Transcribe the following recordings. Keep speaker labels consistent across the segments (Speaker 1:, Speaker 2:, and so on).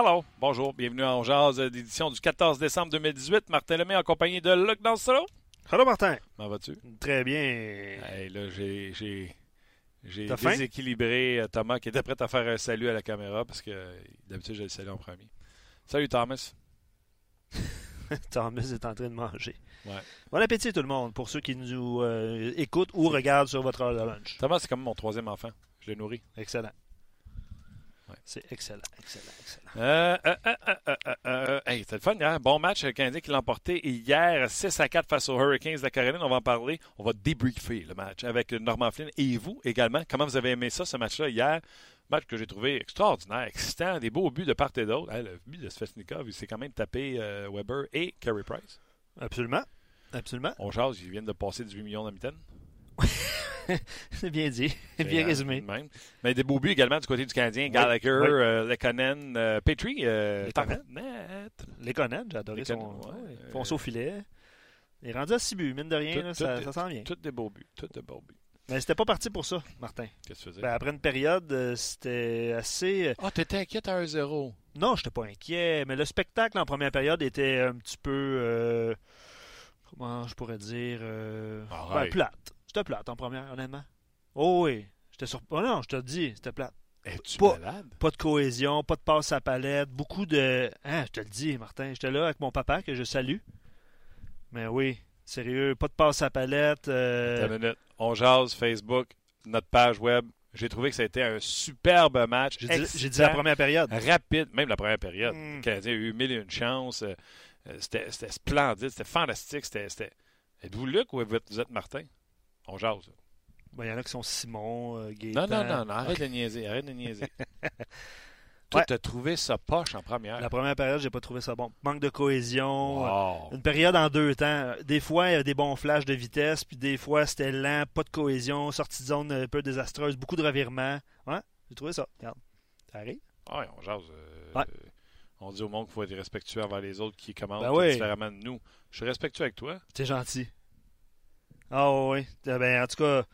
Speaker 1: Hello, bonjour, bienvenue en Jazz d'édition du 14 décembre 2018. Martin Lemay en compagnie de Luc Dansereau.
Speaker 2: Allô Martin.
Speaker 1: Comment vas-tu?
Speaker 2: Très bien.
Speaker 1: Hey, là, j'ai, j'ai, j'ai
Speaker 2: T'as faim?
Speaker 1: déséquilibré euh, Thomas qui était prêt à faire un salut à la caméra parce que euh, d'habitude, je le salue en premier. Salut Thomas.
Speaker 2: Thomas est en train de manger.
Speaker 1: Ouais.
Speaker 2: Bon appétit tout le monde pour ceux qui nous euh, écoutent ou regardent sur votre heure de lunch.
Speaker 1: Thomas, c'est comme mon troisième enfant. Je l'ai nourri.
Speaker 2: Excellent.
Speaker 1: Ouais.
Speaker 2: C'est excellent, excellent, excellent.
Speaker 1: Euh, euh, euh, euh, euh, euh, euh, hey, c'était le fun hier. Bon match, le Canadien qui l'a emporté hier 6 à 4 face aux Hurricanes de la Caroline. On va en parler. On va débriefer le match avec Norman Flynn et vous également. Comment vous avez aimé ça, ce match-là hier? Match que j'ai trouvé extraordinaire, excitant, des beaux buts de part et d'autre. Hey, le but de Svechnikov, il s'est quand même tapé euh, Weber et Carey Price.
Speaker 2: Absolument. Absolument.
Speaker 1: On jase, ils viennent de passer 18 millions de.
Speaker 2: C'est bien dit.
Speaker 1: C'est,
Speaker 2: bien résumé.
Speaker 1: Même. Mais des beaux buts également du côté du Canadien. Gallagher,
Speaker 2: oui.
Speaker 1: euh, Lekonen, euh, Petrie. Euh,
Speaker 2: Lekonen. Conan, j'ai adoré son
Speaker 1: Lekonen, ouais.
Speaker 2: ouais, fonce au filet. Il est rendu à 6 buts, mine de rien,
Speaker 1: Tout-
Speaker 2: là,
Speaker 1: tout
Speaker 2: ça, ça sent bien.
Speaker 1: Tous des beaux buts. Tous des beaux buts.
Speaker 2: Mais c'était pas parti pour ça, Martin.
Speaker 1: Qu'est-ce que tu faisais?
Speaker 2: Ben, après une période, euh, c'était assez. euh,
Speaker 1: Ah, t'étais inquiète à 1-0.
Speaker 2: Non, j'étais pas inquiet, mais le spectacle en première période était un petit peu. euh, comment je pourrais dire. euh,
Speaker 1: Arrête.
Speaker 2: ben, plate. C'était plate en première, honnêtement. Oh oui. J'étais sur. Oh non, je te le dis, c'était plate.
Speaker 1: Es-tu
Speaker 2: Pas-
Speaker 1: malade?
Speaker 2: Pas de cohésion, pas de passe à palette, beaucoup de. Hein, je te le dis, Martin. J'étais là avec mon papa que je salue. Mais oui, sérieux, pas de passe à palette. euh,
Speaker 1: Attends une minute. On jase, Facebook, notre page web. J'ai trouvé que ça a été un superbe match.
Speaker 2: J'ai dit, j'ai dit
Speaker 1: excitant,
Speaker 2: la première période.
Speaker 1: Rapide, même la première période.
Speaker 2: Mm.
Speaker 1: Le Canadien a eu mille et une chances. Euh, euh, C'était c'était splendide, c'était fantastique. C'était. c'était- Êtes-vous Luc ou vous êtes Martin? On jase.
Speaker 2: Ben, Il y en a qui sont Simon, euh, Gaétan.
Speaker 1: Non, non, non, non, arrête de niaiser, arrête de niaiser. Toi,
Speaker 2: Ouais.
Speaker 1: t'as trouvé ça poche en première.
Speaker 2: La première période, j'ai pas trouvé ça bon. Manque de cohésion.
Speaker 1: Wow.
Speaker 2: Une période en deux temps. Des fois, il y a des bons flashs de vitesse, puis des fois, c'était lent, pas de cohésion, sortie de zone un peu désastreuse, beaucoup de revirements. Ouais, j'ai trouvé ça. Regarde. Ça arrive.
Speaker 1: Ouais, on jase. euh,
Speaker 2: Ouais.
Speaker 1: On dit au monde qu'il faut être respectueux envers les autres qui commandent
Speaker 2: Ben oui.
Speaker 1: différemment de nous. Je suis respectueux avec toi.
Speaker 2: T'es gentil. Ah oui. Ben, en tout cas,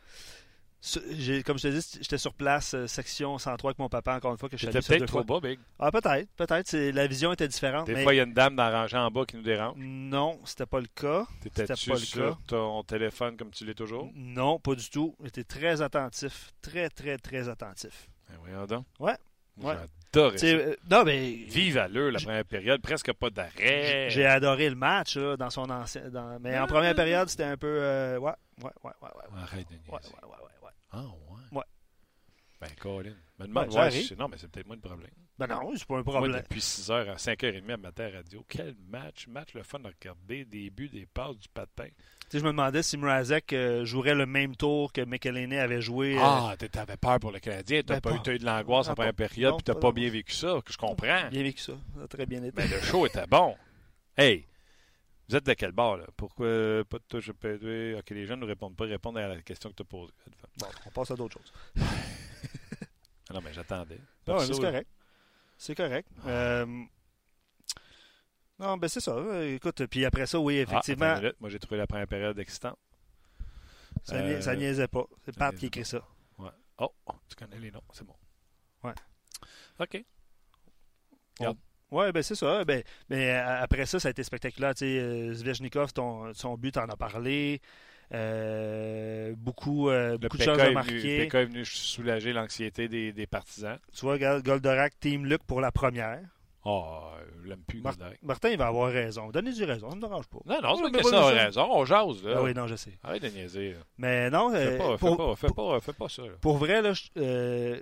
Speaker 2: comme je te dis, j'étais sur place, euh, section 103 avec mon papa, encore une fois, que je ça
Speaker 1: peut-être trop
Speaker 2: fois.
Speaker 1: bas, Big.
Speaker 2: Ah, peut-être. Peut-être. La vision était différente.
Speaker 1: Des
Speaker 2: mais
Speaker 1: fois, il y a une dame dans la rangée en bas qui nous dérange.
Speaker 2: Non, c'était pas le cas.
Speaker 1: T'étais-tu
Speaker 2: C'était pas le
Speaker 1: sur
Speaker 2: cas.
Speaker 1: ton téléphone comme tu l'es toujours?
Speaker 2: Non, pas du tout. J'étais très attentif. Très, très, très attentif.
Speaker 1: Ben voyons donc.
Speaker 2: Ouais. Ouais. Sais,
Speaker 1: ça.
Speaker 2: euh, non, mais.
Speaker 1: Vive à l'heure la première période, presque pas d'arrêt.
Speaker 2: J'ai adoré le match là, dans son ancien. dans- Mais en première période, c'était un peu. euh, ouais, ouais, ouais, ouais, ouais.
Speaker 1: Arrête de niaiser.
Speaker 2: Ouais, ouais, ouais, ouais, ouais.
Speaker 1: Ah, ouais.
Speaker 2: Ouais.
Speaker 1: Ben, Colin. Me demande,
Speaker 2: Ouais,
Speaker 1: non, mais c'est peut-être moi le problème.
Speaker 2: Ben non, c'est pas un
Speaker 1: Moi,
Speaker 2: problème.
Speaker 1: depuis 6h à 5h30 à matin à radio, quel match, match le fun de regarder, des buts, des passes, du patin.
Speaker 2: Tu sais, je me demandais si Mrazek euh, jouerait le même tour que McElhinney avait joué. euh,
Speaker 1: Ah, t'avais peur pour le Canadien, t'as
Speaker 2: Ben,
Speaker 1: pas,
Speaker 2: pas-
Speaker 1: eu de l'angoisse
Speaker 2: Ah,
Speaker 1: en première période,
Speaker 2: non,
Speaker 1: puis t'as
Speaker 2: pas
Speaker 1: bien vécu ça, que je comprends.
Speaker 2: Bien vécu ça. Ça a très bien été.
Speaker 1: Mais le show était bon. Hey, vous êtes de quel bord, là? Pourquoi pas de touche PD? Ok, les gens ne répondent pas, répondent à la question que tu as posée.
Speaker 2: Bon, on passe à d'autres choses.
Speaker 1: Ah Non, mais j'attendais.
Speaker 2: Ah c'est correct. C'est correct. Euh, Non, ben c'est ça. Euh, Écoute, puis après ça, oui,
Speaker 1: ah,
Speaker 2: effectivement,
Speaker 1: moi, j'ai trouvé la première période excitante.
Speaker 2: ça,
Speaker 1: euh,
Speaker 2: ça niaisait pas. C'est Pat qui écrit ça.
Speaker 1: Ouais. Oh, tu connais les noms, c'est bon.
Speaker 2: Ouais.
Speaker 1: OK.
Speaker 2: Ouais, ben c'est ça. Ben, mais euh, après ça, ça a été spectaculaire. Euh, Zvechnikov, ton, son but, en a parlé. Euh, beaucoup euh,
Speaker 1: Le
Speaker 2: beaucoup de choses à marquer.
Speaker 1: PK est venu soulager l'anxiété des, des partisans.
Speaker 2: Tu vois, Goldorak, Team Luc pour la première.
Speaker 1: Oh, je l'aime plus.
Speaker 2: Mar-. Martin, il va avoir raison. Donnez du raison, ça ne me dérange pas.
Speaker 1: Non, non, c'est pas que ça a raison. On jase, là.
Speaker 2: Ah oui, non, je sais.
Speaker 1: Arrête de niaiser. là.
Speaker 2: Mais non,
Speaker 1: Fais
Speaker 2: euh,
Speaker 1: pas, fais pas, fais pas, fais pas ça. là.
Speaker 2: pour vrai, là, je- euh,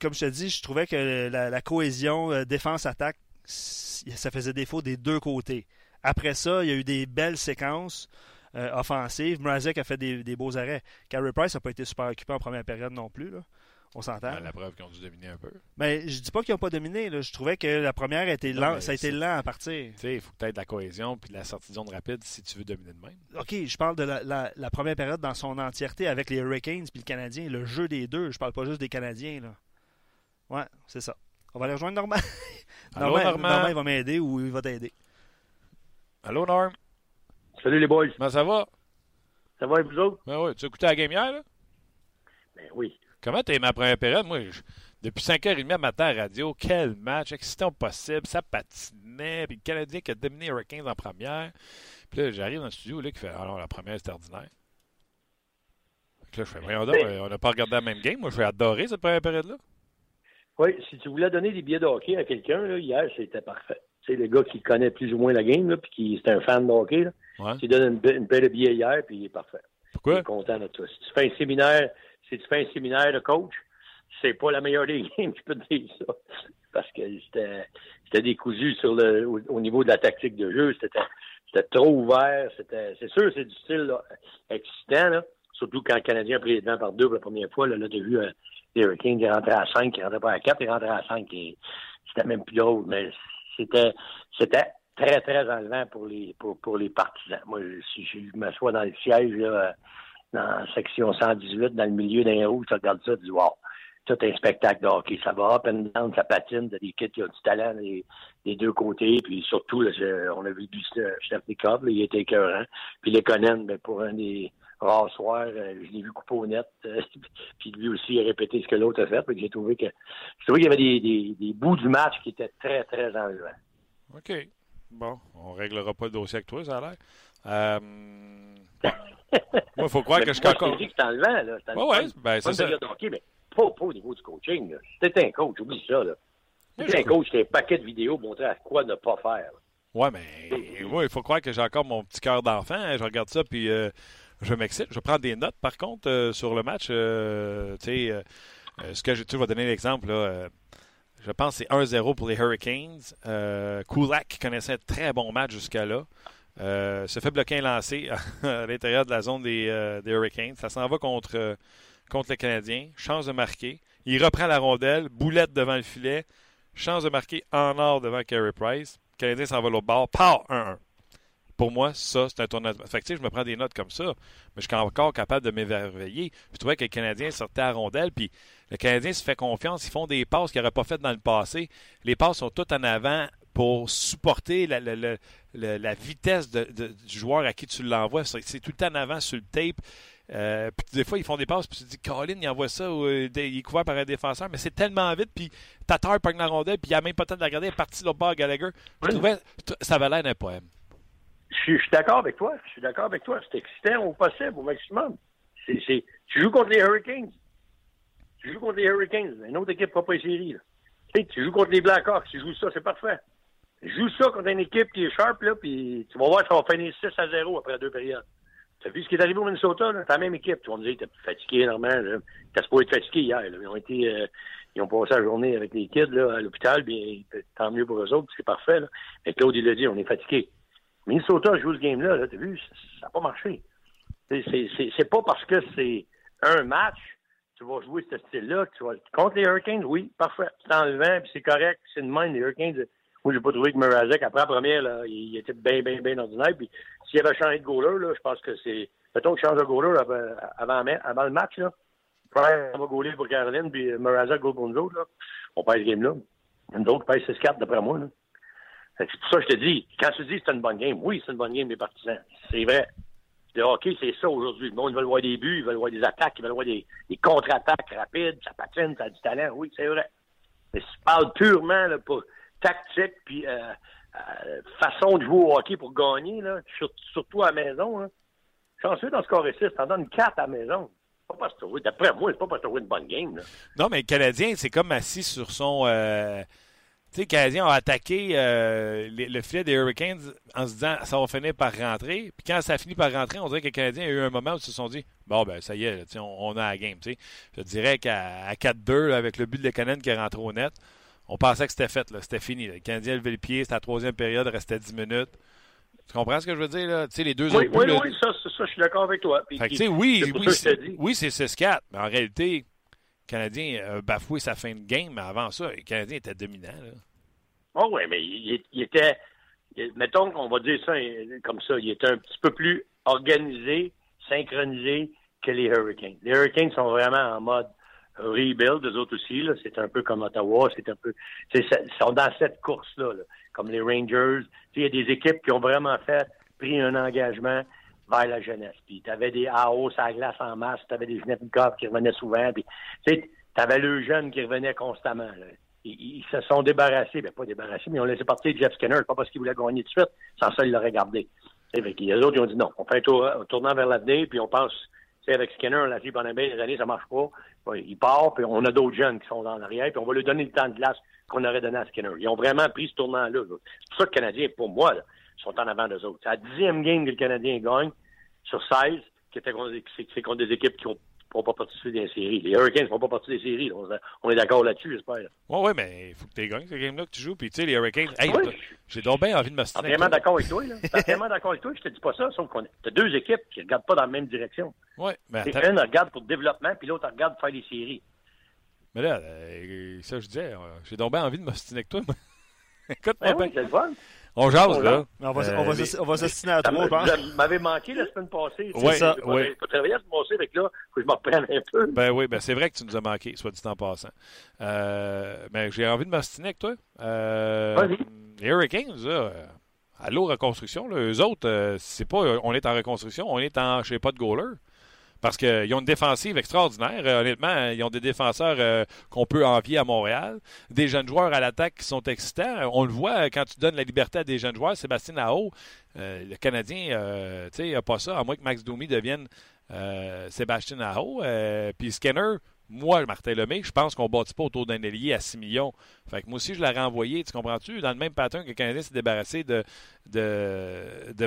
Speaker 2: comme je te dis, je trouvais que la, la cohésion euh, défense-attaque, ça faisait défaut des deux côtés. Après ça, il y a eu des belles séquences offensives. Mrazek a fait des, des beaux arrêts. Carey Price n'a pas été super occupé en première période non plus. Là. On s'entend.
Speaker 1: Ah, la preuve qu'ils ont dû dominer un peu.
Speaker 2: Mais je dis pas qu'ils n'ont pas dominé. là. Je trouvais que la première a été
Speaker 1: Non,
Speaker 2: lent-
Speaker 1: mais
Speaker 2: ça a été
Speaker 1: c'est-
Speaker 2: lent à partir.
Speaker 1: Tu sais, il faut peut-être de la cohésion puis de la sortie de zone rapide si tu veux dominer de même.
Speaker 2: OK, je parle de la, la- la première période dans son entièreté avec les Hurricanes puis le Canadien, le jeu des deux. Je parle pas juste des Canadiens. Là. Ouais, c'est ça. On va aller rejoindre Normand.
Speaker 1: Allô,
Speaker 2: Normand,
Speaker 1: Normand?
Speaker 2: Normand, il va m'aider ou il va t'aider.
Speaker 1: Allô, Norm?
Speaker 3: Salut les boys.
Speaker 1: Comment ça va?
Speaker 3: Ça va et vous autres?
Speaker 1: Ben oui, tu as écouté la game hier, là?
Speaker 3: Ben oui.
Speaker 1: Comment t'as aimé la première période? Moi, je- depuis 5h30 à matin à la radio, quel match, excitant possible, ça patinait, puis le Canadien qui a dominé Hurricanes en première. Puis là, j'arrive dans le studio, là, qui fait Alors, la première, c'était ordinaire. Fait que là, je fais Voyons donc, on n'a pas regardé la même game. Moi, je vais adorer cette première période-là.
Speaker 3: Oui, si tu voulais donner des billets de hockey à quelqu'un, là, hier, c'était parfait. Tu sais, le gars qui connaît plus ou moins la game, là, puis qui est un fan de hockey, là,
Speaker 1: Ouais.
Speaker 3: tu donnes une, une paire de billets hier, puis il est parfait. Il
Speaker 1: Pourquoi?
Speaker 3: est content de toi. Si tu fais un séminaire, si tu fais un séminaire de coach, c'est pas la meilleure des games, je peux te dire ça. Parce que c'était décousu sur le au, au niveau de la tactique de jeu. C'était trop ouvert. C'est sûr c'est du style là, excitant, là. Surtout quand le Canadien a pris les devants par deux pour la première fois. Là, là tu as vu euh, les Hurricanes, ils rentraient à 5, ils rentraient pas à 4, ils rentraient à 5. Et c'était même plus drôle, mais c'était c'était très, très enlevant pour les pour, pour les partisans. Moi, si je m'assois dans le siège là, dans section 118, dans le milieu d'un rouge, tu regardes ça, tu dis Wow, tout un spectacle de hockey. Ça va up and down, ça patine, t'as des kids qui ont du talent des, deux côtés, puis surtout, là, on a vu là, il était écœurant. Puis les Conan, ben, pour un des rares soirs, euh, je l'ai vu couper au net, euh, puis lui aussi a répété ce que l'autre a fait, puis j'ai trouvé que j'ai trouvé qu'il y avait des, bouts du match qui étaient très, très enlevants.
Speaker 1: OK. Bon, on réglera pas le dossier avec toi, ça a l'air. Euh, Moi, il faut croire
Speaker 3: Mais
Speaker 1: que je suis encore.
Speaker 3: que c'est enlevant, là. C'est
Speaker 1: Ouais, ouais,
Speaker 3: enlevant.
Speaker 1: ben, c'est ça.
Speaker 3: hockey, mais pas, pas au niveau du coaching. là. T'étais un coach, oublie ça. Là. T'es un coach, t'as un paquet de vidéos montrer à quoi ne pas faire. là.
Speaker 1: Ouais, mais moi, il faut croire que j'ai encore mon petit cœur d'enfant. hein. Je regarde ça, puis euh, je m'excite. Je prends des notes, par contre, euh, sur le match. euh, tu sais, euh, euh, ce que je, tu vas donner l'exemple, là. euh, je pense que c'est 1-0 pour les Hurricanes. Kulak, connaissait un très bon match jusqu'à là, euh, se fait bloquer un lancé à l'intérieur de la zone des, euh, Hurricanes. Ça s'en va contre, euh, contre le Canadien. Chance de marquer. Il reprend la rondelle. Boulette devant le filet. Chance de marquer en or devant Carey Price. Le Canadien s'en va l'autre bord. Pow! 1-1. Pour moi, ça, c'est un tournoi. Fait que, je me prends des notes comme ça, mais je suis encore capable de m'émerveiller. Je trouvais que le Canadien sortait à rondelle, puis le Canadien se fait confiance. Ils font des passes qu'ils n'auraient pas faites dans le passé. Les passes sont toutes en avant pour supporter la, la- la- la- la vitesse de- de- du joueur à qui tu l'envoies. C'est tout le temps en avant sur le tape. Euh, puis des fois, ils font des passes, puis tu te dis, Colin, il envoie ça, ou, euh, il est couvert par un défenseur, mais c'est tellement vite, puis Tatar pogne la rondelle, puis il n'y a même pas le temps de la regarder, elle est partie de l'autre bord à Gallagher. Je
Speaker 3: Oui.
Speaker 1: trouvais, ça avait l'air d'un poème.
Speaker 3: Je suis, d'accord avec toi. Je suis d'accord avec toi. C'est excitant au possible, au maximum. Tu joues contre les Hurricanes. Tu joues contre les Hurricanes. Une autre équipe pas. Tu sais, tu joues contre les Blackhawks. Tu joues ça, c'est parfait. Joue ça contre une équipe qui est sharp, là, puis tu vas voir, ça va finir 6 à 0 après deux périodes. Tu as vu ce qui est arrivé au Minnesota, là? La même équipe. Tu vas me dire, t'es fatigué, normalement. T'as supposé être fatigué hier. là. Ils ont été, euh, ils ont passé la journée avec les kids, là, à l'hôpital, bien, tant mieux pour eux autres, c'est parfait, là. Mais Claude, il l'a dit, on est fatigué. Minnesota joue ce game-là, là, t'as vu, ça n'a pas marché. C'est- pas parce que c'est un match, tu vas jouer ce style-là, tu vas. Contre les Hurricanes, oui, parfait. C'est enlevant, puis c'est correct, c'est de même, les Hurricanes. Moi, j'ai pas trouvé que Mrazek, après la première, là, il, était bien, bien, bien ordinaire. Puis s'il avait changé de goaler, là, je pense que c'est. Mettons qu'il change de goaler avant, avant, le match, là. Prime va goaler pour Caroline, puis Mrazek goal pour nous autres, là. On perd ce game-là. Nous autres, perd 6-4 d'après moi, là. C'est pour ça que je te dis, quand tu dis que c'est une bonne game, oui, c'est une bonne game des partisans. C'est vrai. Le hockey, c'est ça aujourd'hui. Le monde, veulent voir des buts, ils veulent voir des attaques, ils veulent voir des, des contre-attaques rapides, ça patine, ça a du talent. Oui, c'est vrai. Mais si tu parles purement là, pour tactique puis euh, euh, façon de jouer au hockey pour gagner, là, sur- surtout à la maison, là, chanceux dans ce carré 6, t'en donnes 4 à la maison. Pas parce que D'après moi, c'est pas parce que une bonne game. Là.
Speaker 1: Non, mais le Canadien, c'est comme assis sur son. euh, sais, les Canadiens ont attaqué euh, le filet des Hurricanes en se disant ça va finir par rentrer. Puis quand ça a fini par rentrer, on dirait que les Canadiens ont eu un moment où ils se sont dit bon, ben ça y est, on, on, a la game. sais. Je dirais qu'à 4-2, avec le but de Canadiens qui est rentré au net, on pensait que c'était fait, c'était fini. Les Canadiens levaient le pied, c'était la troisième période, restait 10 minutes. Tu comprends ce que je veux dire? Là? sais, les deux
Speaker 3: oui,
Speaker 1: autres
Speaker 3: oui, oui, ça, ça, je suis d'accord avec toi.
Speaker 1: Puis, fait oui, oui, c'est 6-4, mais en réalité, le Canadien a bafoué sa fin de game, mais avant ça, le Canadien était dominant.
Speaker 3: Oh oui, mais il, était, mettons qu'on va dire ça comme ça, il était un petit peu plus organisé, synchronisé que les Hurricanes. Les Hurricanes sont vraiment en mode rebuild, eux autres aussi. Là. C'est un peu comme Ottawa, c'est un peu. Ils sont dans cette course-là, comme les Rangers. Il y a des équipes qui ont vraiment fait, pris un engagement vers la jeunesse. Puis tu avais des AO à la glace en masse, tu avais des Genetnikov qui revenaient souvent, puis tu avais le jeune qui revenait constamment. Ils, se sont débarrassés, ben pas débarrassés, mais ils ont laissé partir Jeff Skinner, pas parce qu'ils voulaient gagner tout de suite, sans ça, ils l'auraient gardé. Et les autres, ils ont dit non, on fait un, tour, un tournant vers l'avenir, puis on pense avec Skinner, on l'a dit pendant des années, ça marche pas. il part, puis on a d'autres jeunes qui sont dans l'arrière, puis on va lui donner le temps de glace qu'on aurait donné à Skinner. Ils ont vraiment pris ce tournant-là. C'est pour ça que le Canadien, pour moi, sont en avant d'eux autres. C'est la dixième game que le Canadien gagne sur 16, qui était c'est contre des équipes qui ont font pas partie des séries. Les Hurricanes ne font pas partie des séries. On, est d'accord là-dessus, j'espère.
Speaker 1: Oui, oui, mais il faut que tu gagnes ce game-là que tu joues. Puis, tu sais, les Hurricanes, hey, j'ai donc bien envie de me
Speaker 3: Je suis vraiment d'accord avec toi. Je vraiment d'accord avec toi. Je te dis pas ça, sauf qu'on a deux équipes qui ne regardent pas dans la même direction.
Speaker 1: Oui, mais
Speaker 3: attends. Une regarde pour le développement, puis l'autre regarde pour faire des séries.
Speaker 1: Mais là, euh, ça, je disais, euh, j'ai donc bien envie de m'ostiner avec toi. Écoute,
Speaker 3: ben oui, c'est le fun.
Speaker 1: On jase, là.
Speaker 2: On va, euh, on va, s'assiner à trois, je pense.
Speaker 3: Vous m'avez manqué la semaine passée.
Speaker 1: Oui, ça, oui.
Speaker 3: Je peux travailler la semaine passée, avec là, faut que je m'en reprenne un peu.
Speaker 1: Ben oui, ben c'est vrai que tu nous as manqué, soit dit en passant. Euh, mais j'ai envie de m'astiner avec toi. Euh, les Hurricanes, là, à l'eau reconstruction, là, eux autres, euh, c'est pas on est en reconstruction, on est en, je sais pas, de goaler. Parce qu'ils ont une défensive extraordinaire. Euh, honnêtement, ils ont des défenseurs euh, qu'on peut envier à Montréal. Des jeunes joueurs à l'attaque qui sont excitants. On le voit euh, quand tu donnes la liberté à des jeunes joueurs. Sébastien Aho, le Canadien, tu sais, n'a pas ça, à moins que Max Domi devienne Sébastien Aho. Puis Skinner, moi, Martin Lemay, je pense qu'on ne bâtit pas autour d'un ailier à 6 millions. Fait que moi aussi, je l'aurais envoyé, tu comprends-tu, dans le même pattern que le Canadien s'est débarrassé de,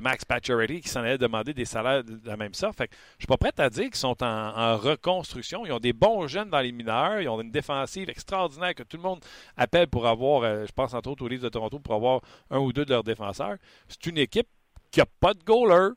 Speaker 1: Max Pacioretty qui s'en allait demander des salaires de la même sorte. Fait que je suis pas prêt à dire qu'ils sont en, reconstruction. Ils ont des bons jeunes dans les mineurs. Ils ont une défensive extraordinaire que tout le monde appelle pour avoir, euh, je pense entre autres aux Leafs de Toronto, pour avoir un ou deux de leurs défenseurs. C'est une équipe qui n'a pas de goaler.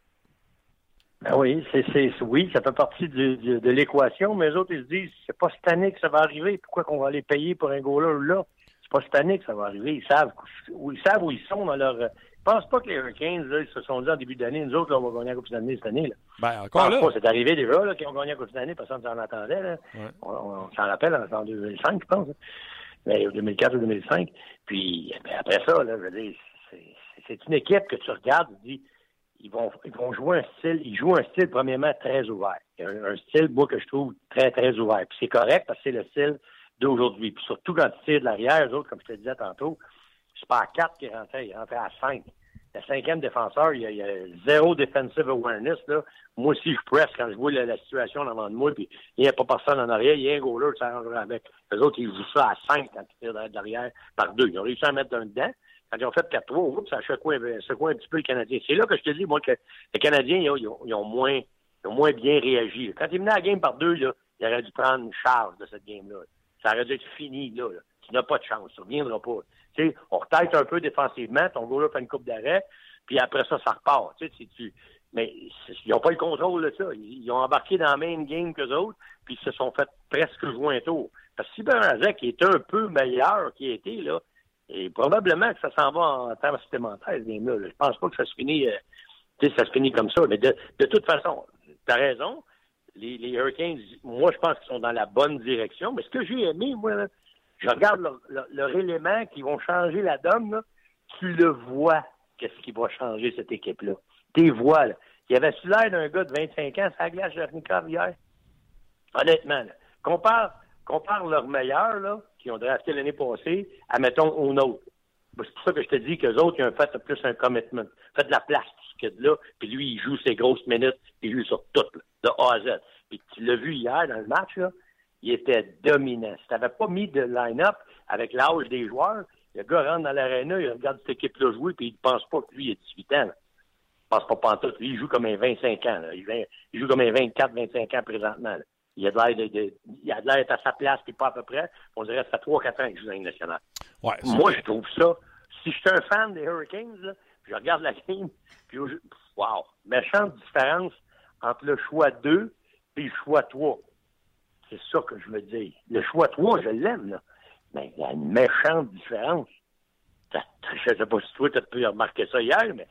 Speaker 3: Ben oui, c'est, oui, ça fait partie de l'équation, mais les autres, ils se disent, c'est pas cette année que ça va arriver, pourquoi qu'on va les payer pour un goaler là? C'est pas cette année que ça va arriver. Ils savent où ils savent où ils sont dans leur. Je pense pas que les Hurricanes, là, ils se sont dit en début d'année, nous autres, là, on va gagner la Coupe d'année cette année. Là.
Speaker 1: Ben, encore là.
Speaker 3: c'est arrivé déjà, là, qu'ils ont gagné la Coupe d'année, personne s'en attendait, là. On, s'en rappelle, en 2005, je pense. Hein. Mais 2004 ou 2005. Puis, ben, après ça, là, je veux dire, c'est, une équipe que tu regardes, tu dis, ils vont, ils vont jouer un style, ils jouent un style premièrement très ouvert. Un, style, moi, que je trouve très, très ouvert. Puis c'est correct parce que c'est le style d'aujourd'hui. Puis surtout quand tu tires de l'arrière, eux autres, comme je te disais tantôt, c'est pas à 4 qui rentrait, il rentrait à 5. Le cinquième défenseur, il y, a, zéro defensive awareness. Là. Moi aussi, je presse quand je vois la, situation devant de moi, puis il n'y a pas personne en arrière, il y a un goaler qui s'arrangera avec. Les autres, ils jouent ça à 5 quand ils tirent de l'arrière par deux. Ils ont réussi à mettre un dedans. Quand ils ont fait 4-3, ça a secoué, un petit peu le Canadien. C'est là que je te dis, moi, que les Canadiens, ils ont, moins, moins bien réagi. Quand ils venaient à la game par deux, là, ils auraient dû prendre une charge de cette game-là. Ça aurait dû être fini, là. Tu n'as pas de chance, ça ne reviendra pas. Tu sais, on retête un peu défensivement, ton gars-là fait une coupe d'arrêt, puis après ça, ça repart. Tu sais, tu... Mais ils n'ont pas le contrôle de ça. Ils, ont embarqué dans la même game qu'eux autres, puis ils se sont fait presque jouer un tour. Parce que si Bernazek est un peu meilleur qu'il était, là, et probablement que ça s'en va en termes supplémentaires, ce game-là. Je pense pas que ça se finit, euh, ça se finit comme ça. Mais de, toute façon, tu as raison. Les, Hurricanes, moi, je pense qu'ils sont dans la bonne direction. Mais ce que j'ai aimé, moi, je regarde leur, élément qui vont changer la donne. tu le vois, qu'est-ce qui va changer cette équipe-là. Tu vois, là. Il y avait l'air d'un gars de 25 ans, ça glace Jarnikov hier. Honnêtement, là. Compare, compare leur meilleur, là, qui ont drafté l'année passée, à, mettons, au nôtre. C'est pour ça que je te dis qu'eux autres, ils ont fait plus un commitment. Fait de la place, ce qu'il là, puis lui, il joue ses grosses minutes, puis il joue sur tout, de A à Z. Puis tu l'as vu hier dans le match, là, il était dominant. Si tu n'avais pas mis de line-up avec l'âge des joueurs, Le gars rentre dans l'aréna, il regarde cette équipe-là jouer, puis il ne pense pas que lui, il a 18 ans. Il ne pense pas pantoute. Lui, il joue comme un 25 ans. Il, joue comme un 24, 25 ans présentement. Il a de l'air de, de, il a de l'air d'être à sa place, puis pas à peu près. On dirait que ça fait 3-4 ans qu'il joue dans nationale.
Speaker 1: Ouais,
Speaker 3: Moi, je trouve ça. Si je suis un fan des Hurricanes, là, je regarde la game, puis wow, méchante différence entre le choix 2 et le choix 3. C'est ça que je veux dire. Le choix 3, je l'aime, là. Mais il y a une méchante différence. Je ne sais pas si toi, tu as pu remarquer ça hier, mais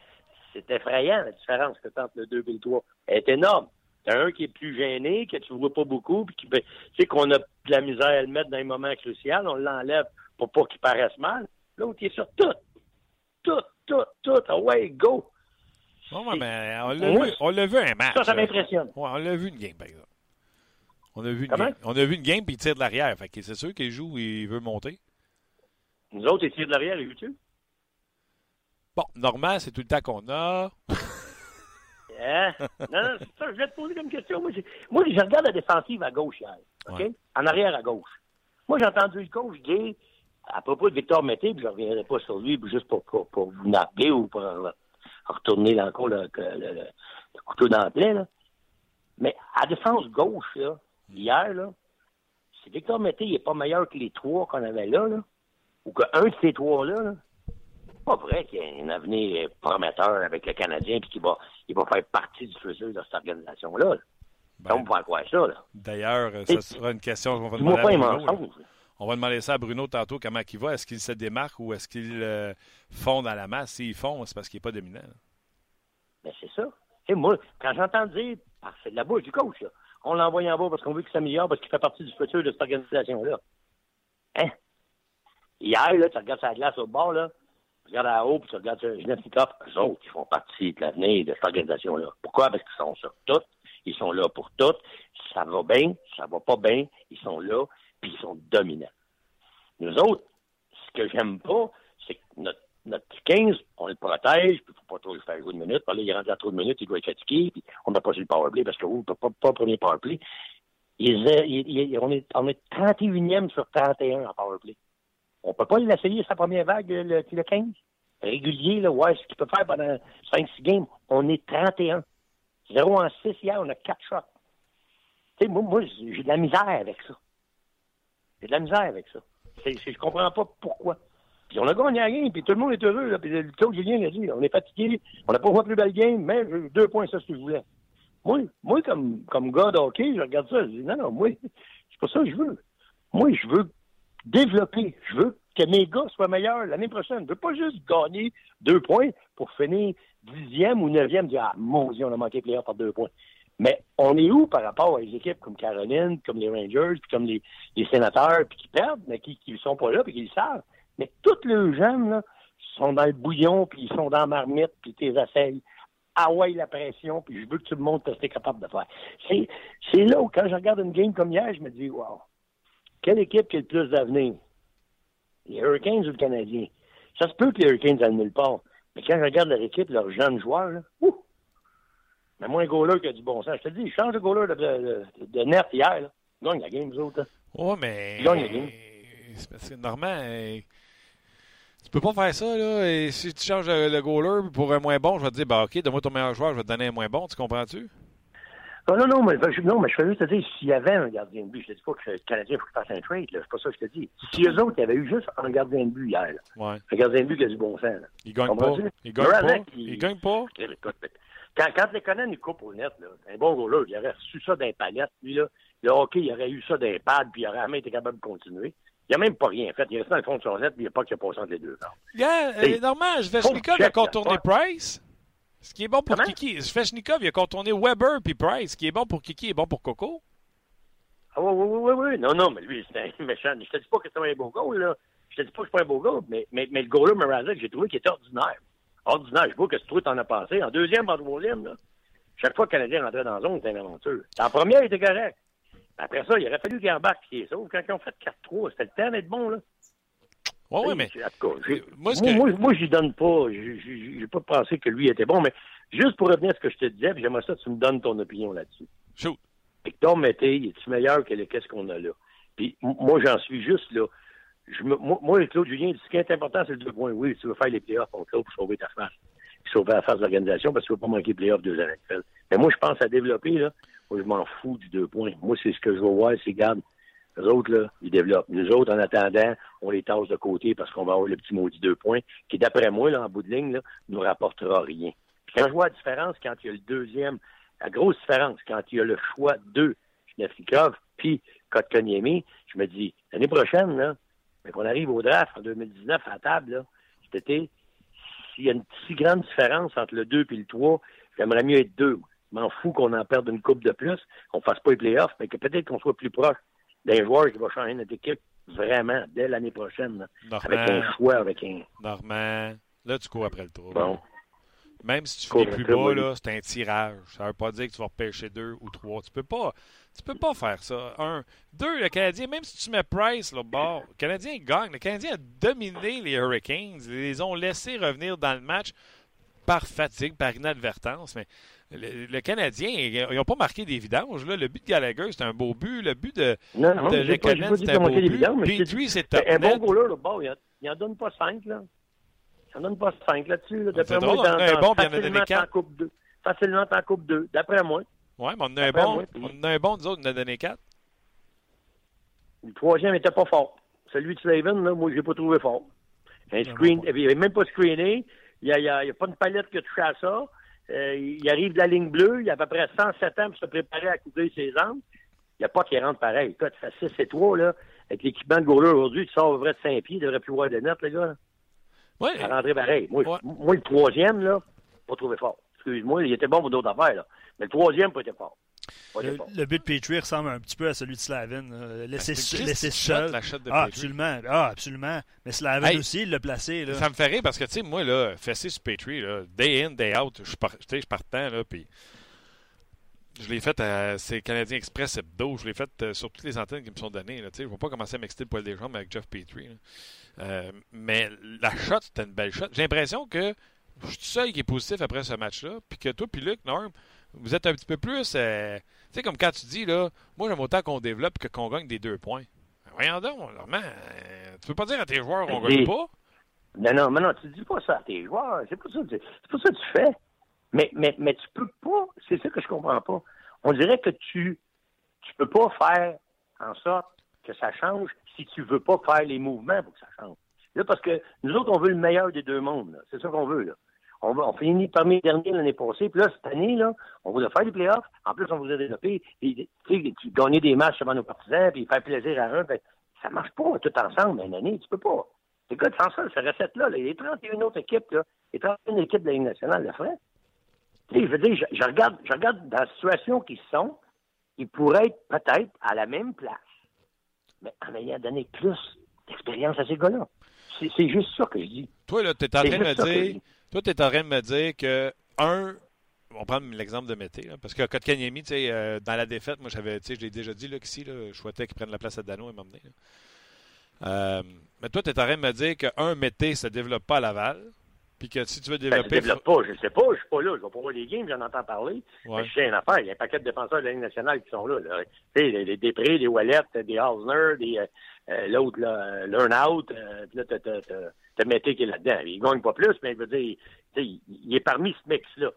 Speaker 3: c'est effrayant, la différence que entre le 2 et le 3. Elle est énorme. T'as un qui est plus gêné, que tu vois pas beaucoup, puis qui, tu sais, qu'on a de la misère à le mettre dans les moments cruciaux, on l'enlève pour pas qu'il paraisse mal. L'autre, il est sur tout. Tout, tout, tout. Away, go.
Speaker 1: Non, mais on l'a vu, un match.
Speaker 3: Ça, ça m'impressionne.
Speaker 1: Ouais, on l'a vu une game, par exemple. On a vu une game. On a vu une game, puis il tire de l'arrière. Fait que c'est sûr qu'il joue et il veut monter.
Speaker 3: Nous autres, il tire de l'arrière, il tu
Speaker 1: Bon, normal, c'est tout le temps qu'on a.
Speaker 3: Hein? Non, non, c'est ça, je vais te poser comme question. Moi, moi, je regarde la défensive à gauche hier. OK? Ouais. En arrière à gauche. Moi, j'ai entendu le coach dire, à propos de Victor Mété, puis je ne reviendrai pas sur lui, juste pour, pour, pour vous narguer ou pour retourner encore le, le, le, le couteau dans le plaie, là. Mais à défense gauche, là, hier, là, si Victor Mété n'est pas meilleur que les trois qu'on avait là, là ou qu'un de ces trois-là, là, pas vrai qu'il y ait un avenir prometteur avec le Canadien et qu'il va, il va faire partie du futur de cette organisation-là. Là. Ben, on va croire ça. Là.
Speaker 1: D'ailleurs, ça sera une question qu'on va demander à Bruno. On va demander ça à Bruno tantôt, comment il va. Est-ce qu'il se démarque ou est-ce qu'il euh, fond dans la masse? S'il fond, c'est parce qu'il n'est pas dominant.
Speaker 3: Ben, c'est ça. Et moi, quand j'entends dire, ah, c'est de la bouche du coach, là. on l'envoie en bas parce qu'on veut qu'il s'améliore, parce qu'il fait partie du futur de cette organisation-là. Hein? Hier, là, tu regardes sa glace au bord, là, tu regardes à haut, puis tu regardes sur Genetnikov, eux autres, ils font partie de l'avenir de cette organisation-là. Pourquoi? Parce qu'ils sont sur tout, ils sont là pour tout, ça va bien, ça va pas bien, ils sont là, puis ils sont dominants. Nous autres, ce que j'aime pas, c'est que notre, notre 15, on le protège, puis il faut pas trop le faire jouer une minute, là, il est rendu à trop de minutes, il doit être fatigué, puis on n'a pas sur le powerplay, parce que vous, pas, pas, pas premier powerplay. Il, on, est, on est 31e sur 31 en powerplay. On peut pas l'essayer sa première vague, le, le 15. Régulier, là, ouais, ce qu'il peut faire pendant 5-6 games. On est 31. 0 en 6 hier, on a 4 shots. Tu sais, moi, moi j'ai de la misère avec ça. J'ai de la misère avec ça. C'est, c'est, je comprends pas pourquoi. Puis on a gagné la game, puis tout le monde est heureux. Là, puis le coach Julien l'a dit, on est fatigué, on n'a pas joué plus belle game, mais deux points, ça, ce que je voulais. Moi, moi comme, comme gars de hockey, je regarde ça, je dis, non, non, moi, c'est pas ça que je veux. Moi, je veux développer. Je veux que mes gars soient meilleurs l'année prochaine. Je veux pas juste gagner deux points pour finir dixième ou neuvième, dire Ah, mon Dieu, on a manqué player par deux points. Mais on est où par rapport à des équipes comme Caroline, comme les Rangers, puis comme les, sénateurs, puis qui perdent, mais qui ne sont pas là, puis qui le savent. Mais tous les jeunes, là, sont dans le bouillon, puis ils sont dans la marmite, puis tu les essayes. Ah ouais, la pression, puis je veux que tout le monde te capable de faire. C'est là où, quand je regarde une game comme hier, je me dis, wow, quelle équipe qui a le plus d'avenir? Les Hurricanes ou le Canadien? Ça se peut que les Hurricanes aillent nulle part. Mais quand je regarde leur équipe, leurs jeunes joueurs, là, ouh! Mais moi, un goaler qui a du bon sens. Je te dis, il change de goaler de, de, de net hier. Là. Ils gagnent la game, vous autres.
Speaker 1: Mais.
Speaker 3: Ils gagnent la game.
Speaker 1: C'est parce que normalement, tu peux pas faire ça, là. Et si tu changes le, le goaler pour un moins bon, je vais te dire, bah, OK, donne-moi ton meilleur joueur, je vais te donner un moins bon. Tu comprends-tu?
Speaker 3: Non, non, non, mais, je, non, mais je fais juste te dire, s'il y avait un gardien de but, je te dis pas que le Canadien, il faut qu'il fasse un trade. C'est pas ça que je te dis. Si eux autres, il y avait eu juste un gardien de but hier.
Speaker 1: Ouais.
Speaker 3: Un gardien de but qui a du bon sens, là.
Speaker 1: Il gagne pas. Il gagne pas. Il gagne pas.
Speaker 3: Quand, quand les Conan, il coupe au net, là, un bon goaler, il aurait reçu ça d'un palette, lui, là. Le hockey, il aurait eu ça d'un pad, puis il aurait jamais été capable de continuer. Il n'a même pas rien fait. Il est resté dans le fond de son net, puis il n'y a pas qu'il a passé entre les deux.
Speaker 1: Yeah, euh, normal, Svechnikov a contourné Price. Ce qui est bon pour Comment? Kiki. Svechnikov, il a contourné Weber puis Price. Ce qui est bon pour Kiki est bon pour Coco.
Speaker 3: Ah oui, oui, oui, oui. Non, non, mais lui, c'est un méchant. Je te dis pas que c'est un beau goal, là. Je te dis pas que c'est pas un beau goal, mais, mais, mais le goal-là, Mrazek, j'ai trouvé qu'il était ordinaire. Ordinaire. Je pas que tu t'en as passé. En deuxième, en troisième, là. Chaque fois que le Canadien rentrait dans la zone, c'était une aventure. En première, il était correct. Après ça, il aurait fallu qu'il embarque qui est sauf. Quand ils ont fait 4-3, c'était le temps d'être bon, là.
Speaker 1: Oui, oui, mais.
Speaker 3: Moi, moi, moi, moi j'y donne pas. J'ai pas pensé que lui était bon, mais juste pour revenir à ce que je te disais, j'aimerais ça que tu me donnes ton opinion là-dessus.
Speaker 1: Shoot.
Speaker 3: Victor Mété, est-tu meilleur que le qu'est-ce qu'on a là? Puis moi, j'en suis juste là. je me, moi, moi, Claude Julien, ce qui est important, c'est le deux points. Oui, tu veux faire les playoffs, on Claude, pour sauver ta face. Sauver la face de l'organisation parce que tu ne veux pas manquer les playoffs deux années. Mais moi, je pense à développer, là. Moi, je m'en fous du deux points. Moi, c'est ce que je veux voir, c'est, garde, les autres, là, ils développent. Nous autres, en attendant, on les tasse de côté parce qu'on va avoir le petit maudit deux points qui, d'après moi, là, en bout de ligne, là, nous rapportera rien. Puis quand je vois la différence, quand il y a le deuxième, la grosse différence, quand il y a le choix de Schnefikov puis Kotkaniemi, je me dis, l'année prochaine, là, qu'on arrive au draft en 2019 à table, là, cet été, s'il y a une si grande différence entre le 2 et le 3, j'aimerais mieux être deux. Je m'en fous qu'on en perde une coupe de plus, qu'on fasse pas les playoffs, mais que peut-être qu'on soit plus proche d'un joueur qui va changer notre équipe vraiment dès l'année prochaine. avec un choix, avec un.
Speaker 1: Normand, là, tu cours après le tour. Bon. Même si tu finis plus bas, là, c'est un tirage. Ça ne veut pas dire que tu vas repêcher deux ou trois. Tu peux pas. Tu peux pas faire ça. Un. Deux, le Canadien, même si tu mets Price là bord, le Canadien gagne. Le Canadien a dominé les Hurricanes. Ils les ont laissés revenir dans le match par fatigue, par inadvertance. Mais le, Canadien, ils n'ont pas marqué des vidanges. Là. Le but de Gallagher, c'est un beau but. Le but de,
Speaker 3: non, non, de c'est un beau but.
Speaker 1: Petrie, c'est top Un
Speaker 3: bon goaler, là, bon, il n'en donne pas cinq. Là. Il n'en donne pas cinq là-dessus. Là.
Speaker 1: D'après moi, dans,
Speaker 3: un
Speaker 1: bon, bien donné quatre.
Speaker 3: Coupe 2. Facilement en Coupe 2, d'après moi.
Speaker 1: Oui, mais on a un bon. On a un bon, nous autres, on a donné quatre.
Speaker 3: Le troisième n'était pas fort. Celui de Slavin, là, moi, je l'ai pas trouvé fort. Un screen, il n'avait même pas screené. Il n'y a, a, pas une palette qui a touché à ça. Euh, il arrive de la ligne bleue, il a à peu près 107 ans pour se préparer à couvrir ses angles. Il n'y a pas qui rentre pareil. Écoute, ça fait 6 et 3, là. Avec l'équipement de goaler aujourd'hui, tu sors au vrai de 5 pieds, il devrait plus voir de net, les gars.
Speaker 1: Oui.
Speaker 3: À rentrer pareil. Moi, moi, le troisième, là, pas trouvé fort. Excuse-moi, il était bon pour d'autres affaires, là. Mais le troisième, pas été fort.
Speaker 2: Le, but de Petrie ressemble un petit peu à celui de Slavin. Euh, laisser, seul. ah, absolument. Ah, absolument. Mais Slavin aussi, il l'a placé. Là.
Speaker 1: Ça me fait rire parce que, tu sais, moi, là, fessé sur Petrie, là, day in, day out, je, par, je partant, là, puis je l'ai fait à ces Canadiens Express Hebdo. Je l'ai fait euh, sur toutes les antennes qui me sont données. Là, je ne vais pas commencer à m'exciter le poil des jambes avec Jeff Petrie. Euh, mais la shot, c'était une belle shot. J'ai l'impression que je suis seul qui est positif après ce match-là. Puis que toi, puis Luc, Norm, vous êtes un petit peu plus. Euh, tu sais, comme quand tu dis, là, moi, j'aime autant qu'on développe que qu'on gagne des deux points. Ben, voyons donc, Normand, euh, tu peux pas dire à tes joueurs qu'on gagne pas.
Speaker 3: Non, non, mais non, tu dis pas ça à tes joueurs. C'est pas ça, c'est pas ça que tu fais. Mais, mais, mais tu peux pas. C'est ça que je comprends pas. On dirait que tu tu peux pas faire en sorte que ça change si tu veux pas faire les mouvements pour que ça change. Là, parce que nous autres, on veut le meilleur des deux mondes. C'est ça qu'on veut. Là. On, on finit parmi les derniers l'année passée. Puis là, cette année, là, on voulait faire les playoffs. En plus, on vous a développé. Puis, gagner des matchs devant nos partisans, puis faire plaisir à un. ça marche pas tout ensemble une année. Tu peux pas. Écoute, sans ça, cette recette-là, là, les 31 autres équipes, là, les 31 équipes de la Ligue nationale le feraient. je veux dire, je, regarde, je regarde dans la situation qu'ils sont, ils pourraient être peut-être à la même place, mais en ayant donné plus d'expérience à ces gars-là. C'est juste ça que je dis.
Speaker 1: Toi, là, tu es en train de me dire toi, tu es en train de me dire que, un, on va prendre l'exemple de Mété, parce que Kotkaniemi, euh, dans la défaite, moi, j'avais, je l'ai déjà dit, là, qu'ici, je souhaitais qu'il prenne la place à Dano et m'emmener. Euh, mais toi, tu es en train de me dire que, un, Mété se développe pas à Laval, puis que si tu veux développer.
Speaker 3: Ben, je développe pas, je sais pas, je suis pas là, je vais pas voir les games, j'en entends parler. Mais je sais une affaire, il y a un paquet de défenseurs de la Ligue nationale qui sont là. là. Tu sais, les, les Després, les Wallet, des Hausner, des, euh, euh l'autre, là, Learn-Out, euh, puis là, t'as, t'as, t'as Mété qui est là-dedans. Il gagne pas plus, mais je veux dire, il, il est parmi ce mix-là.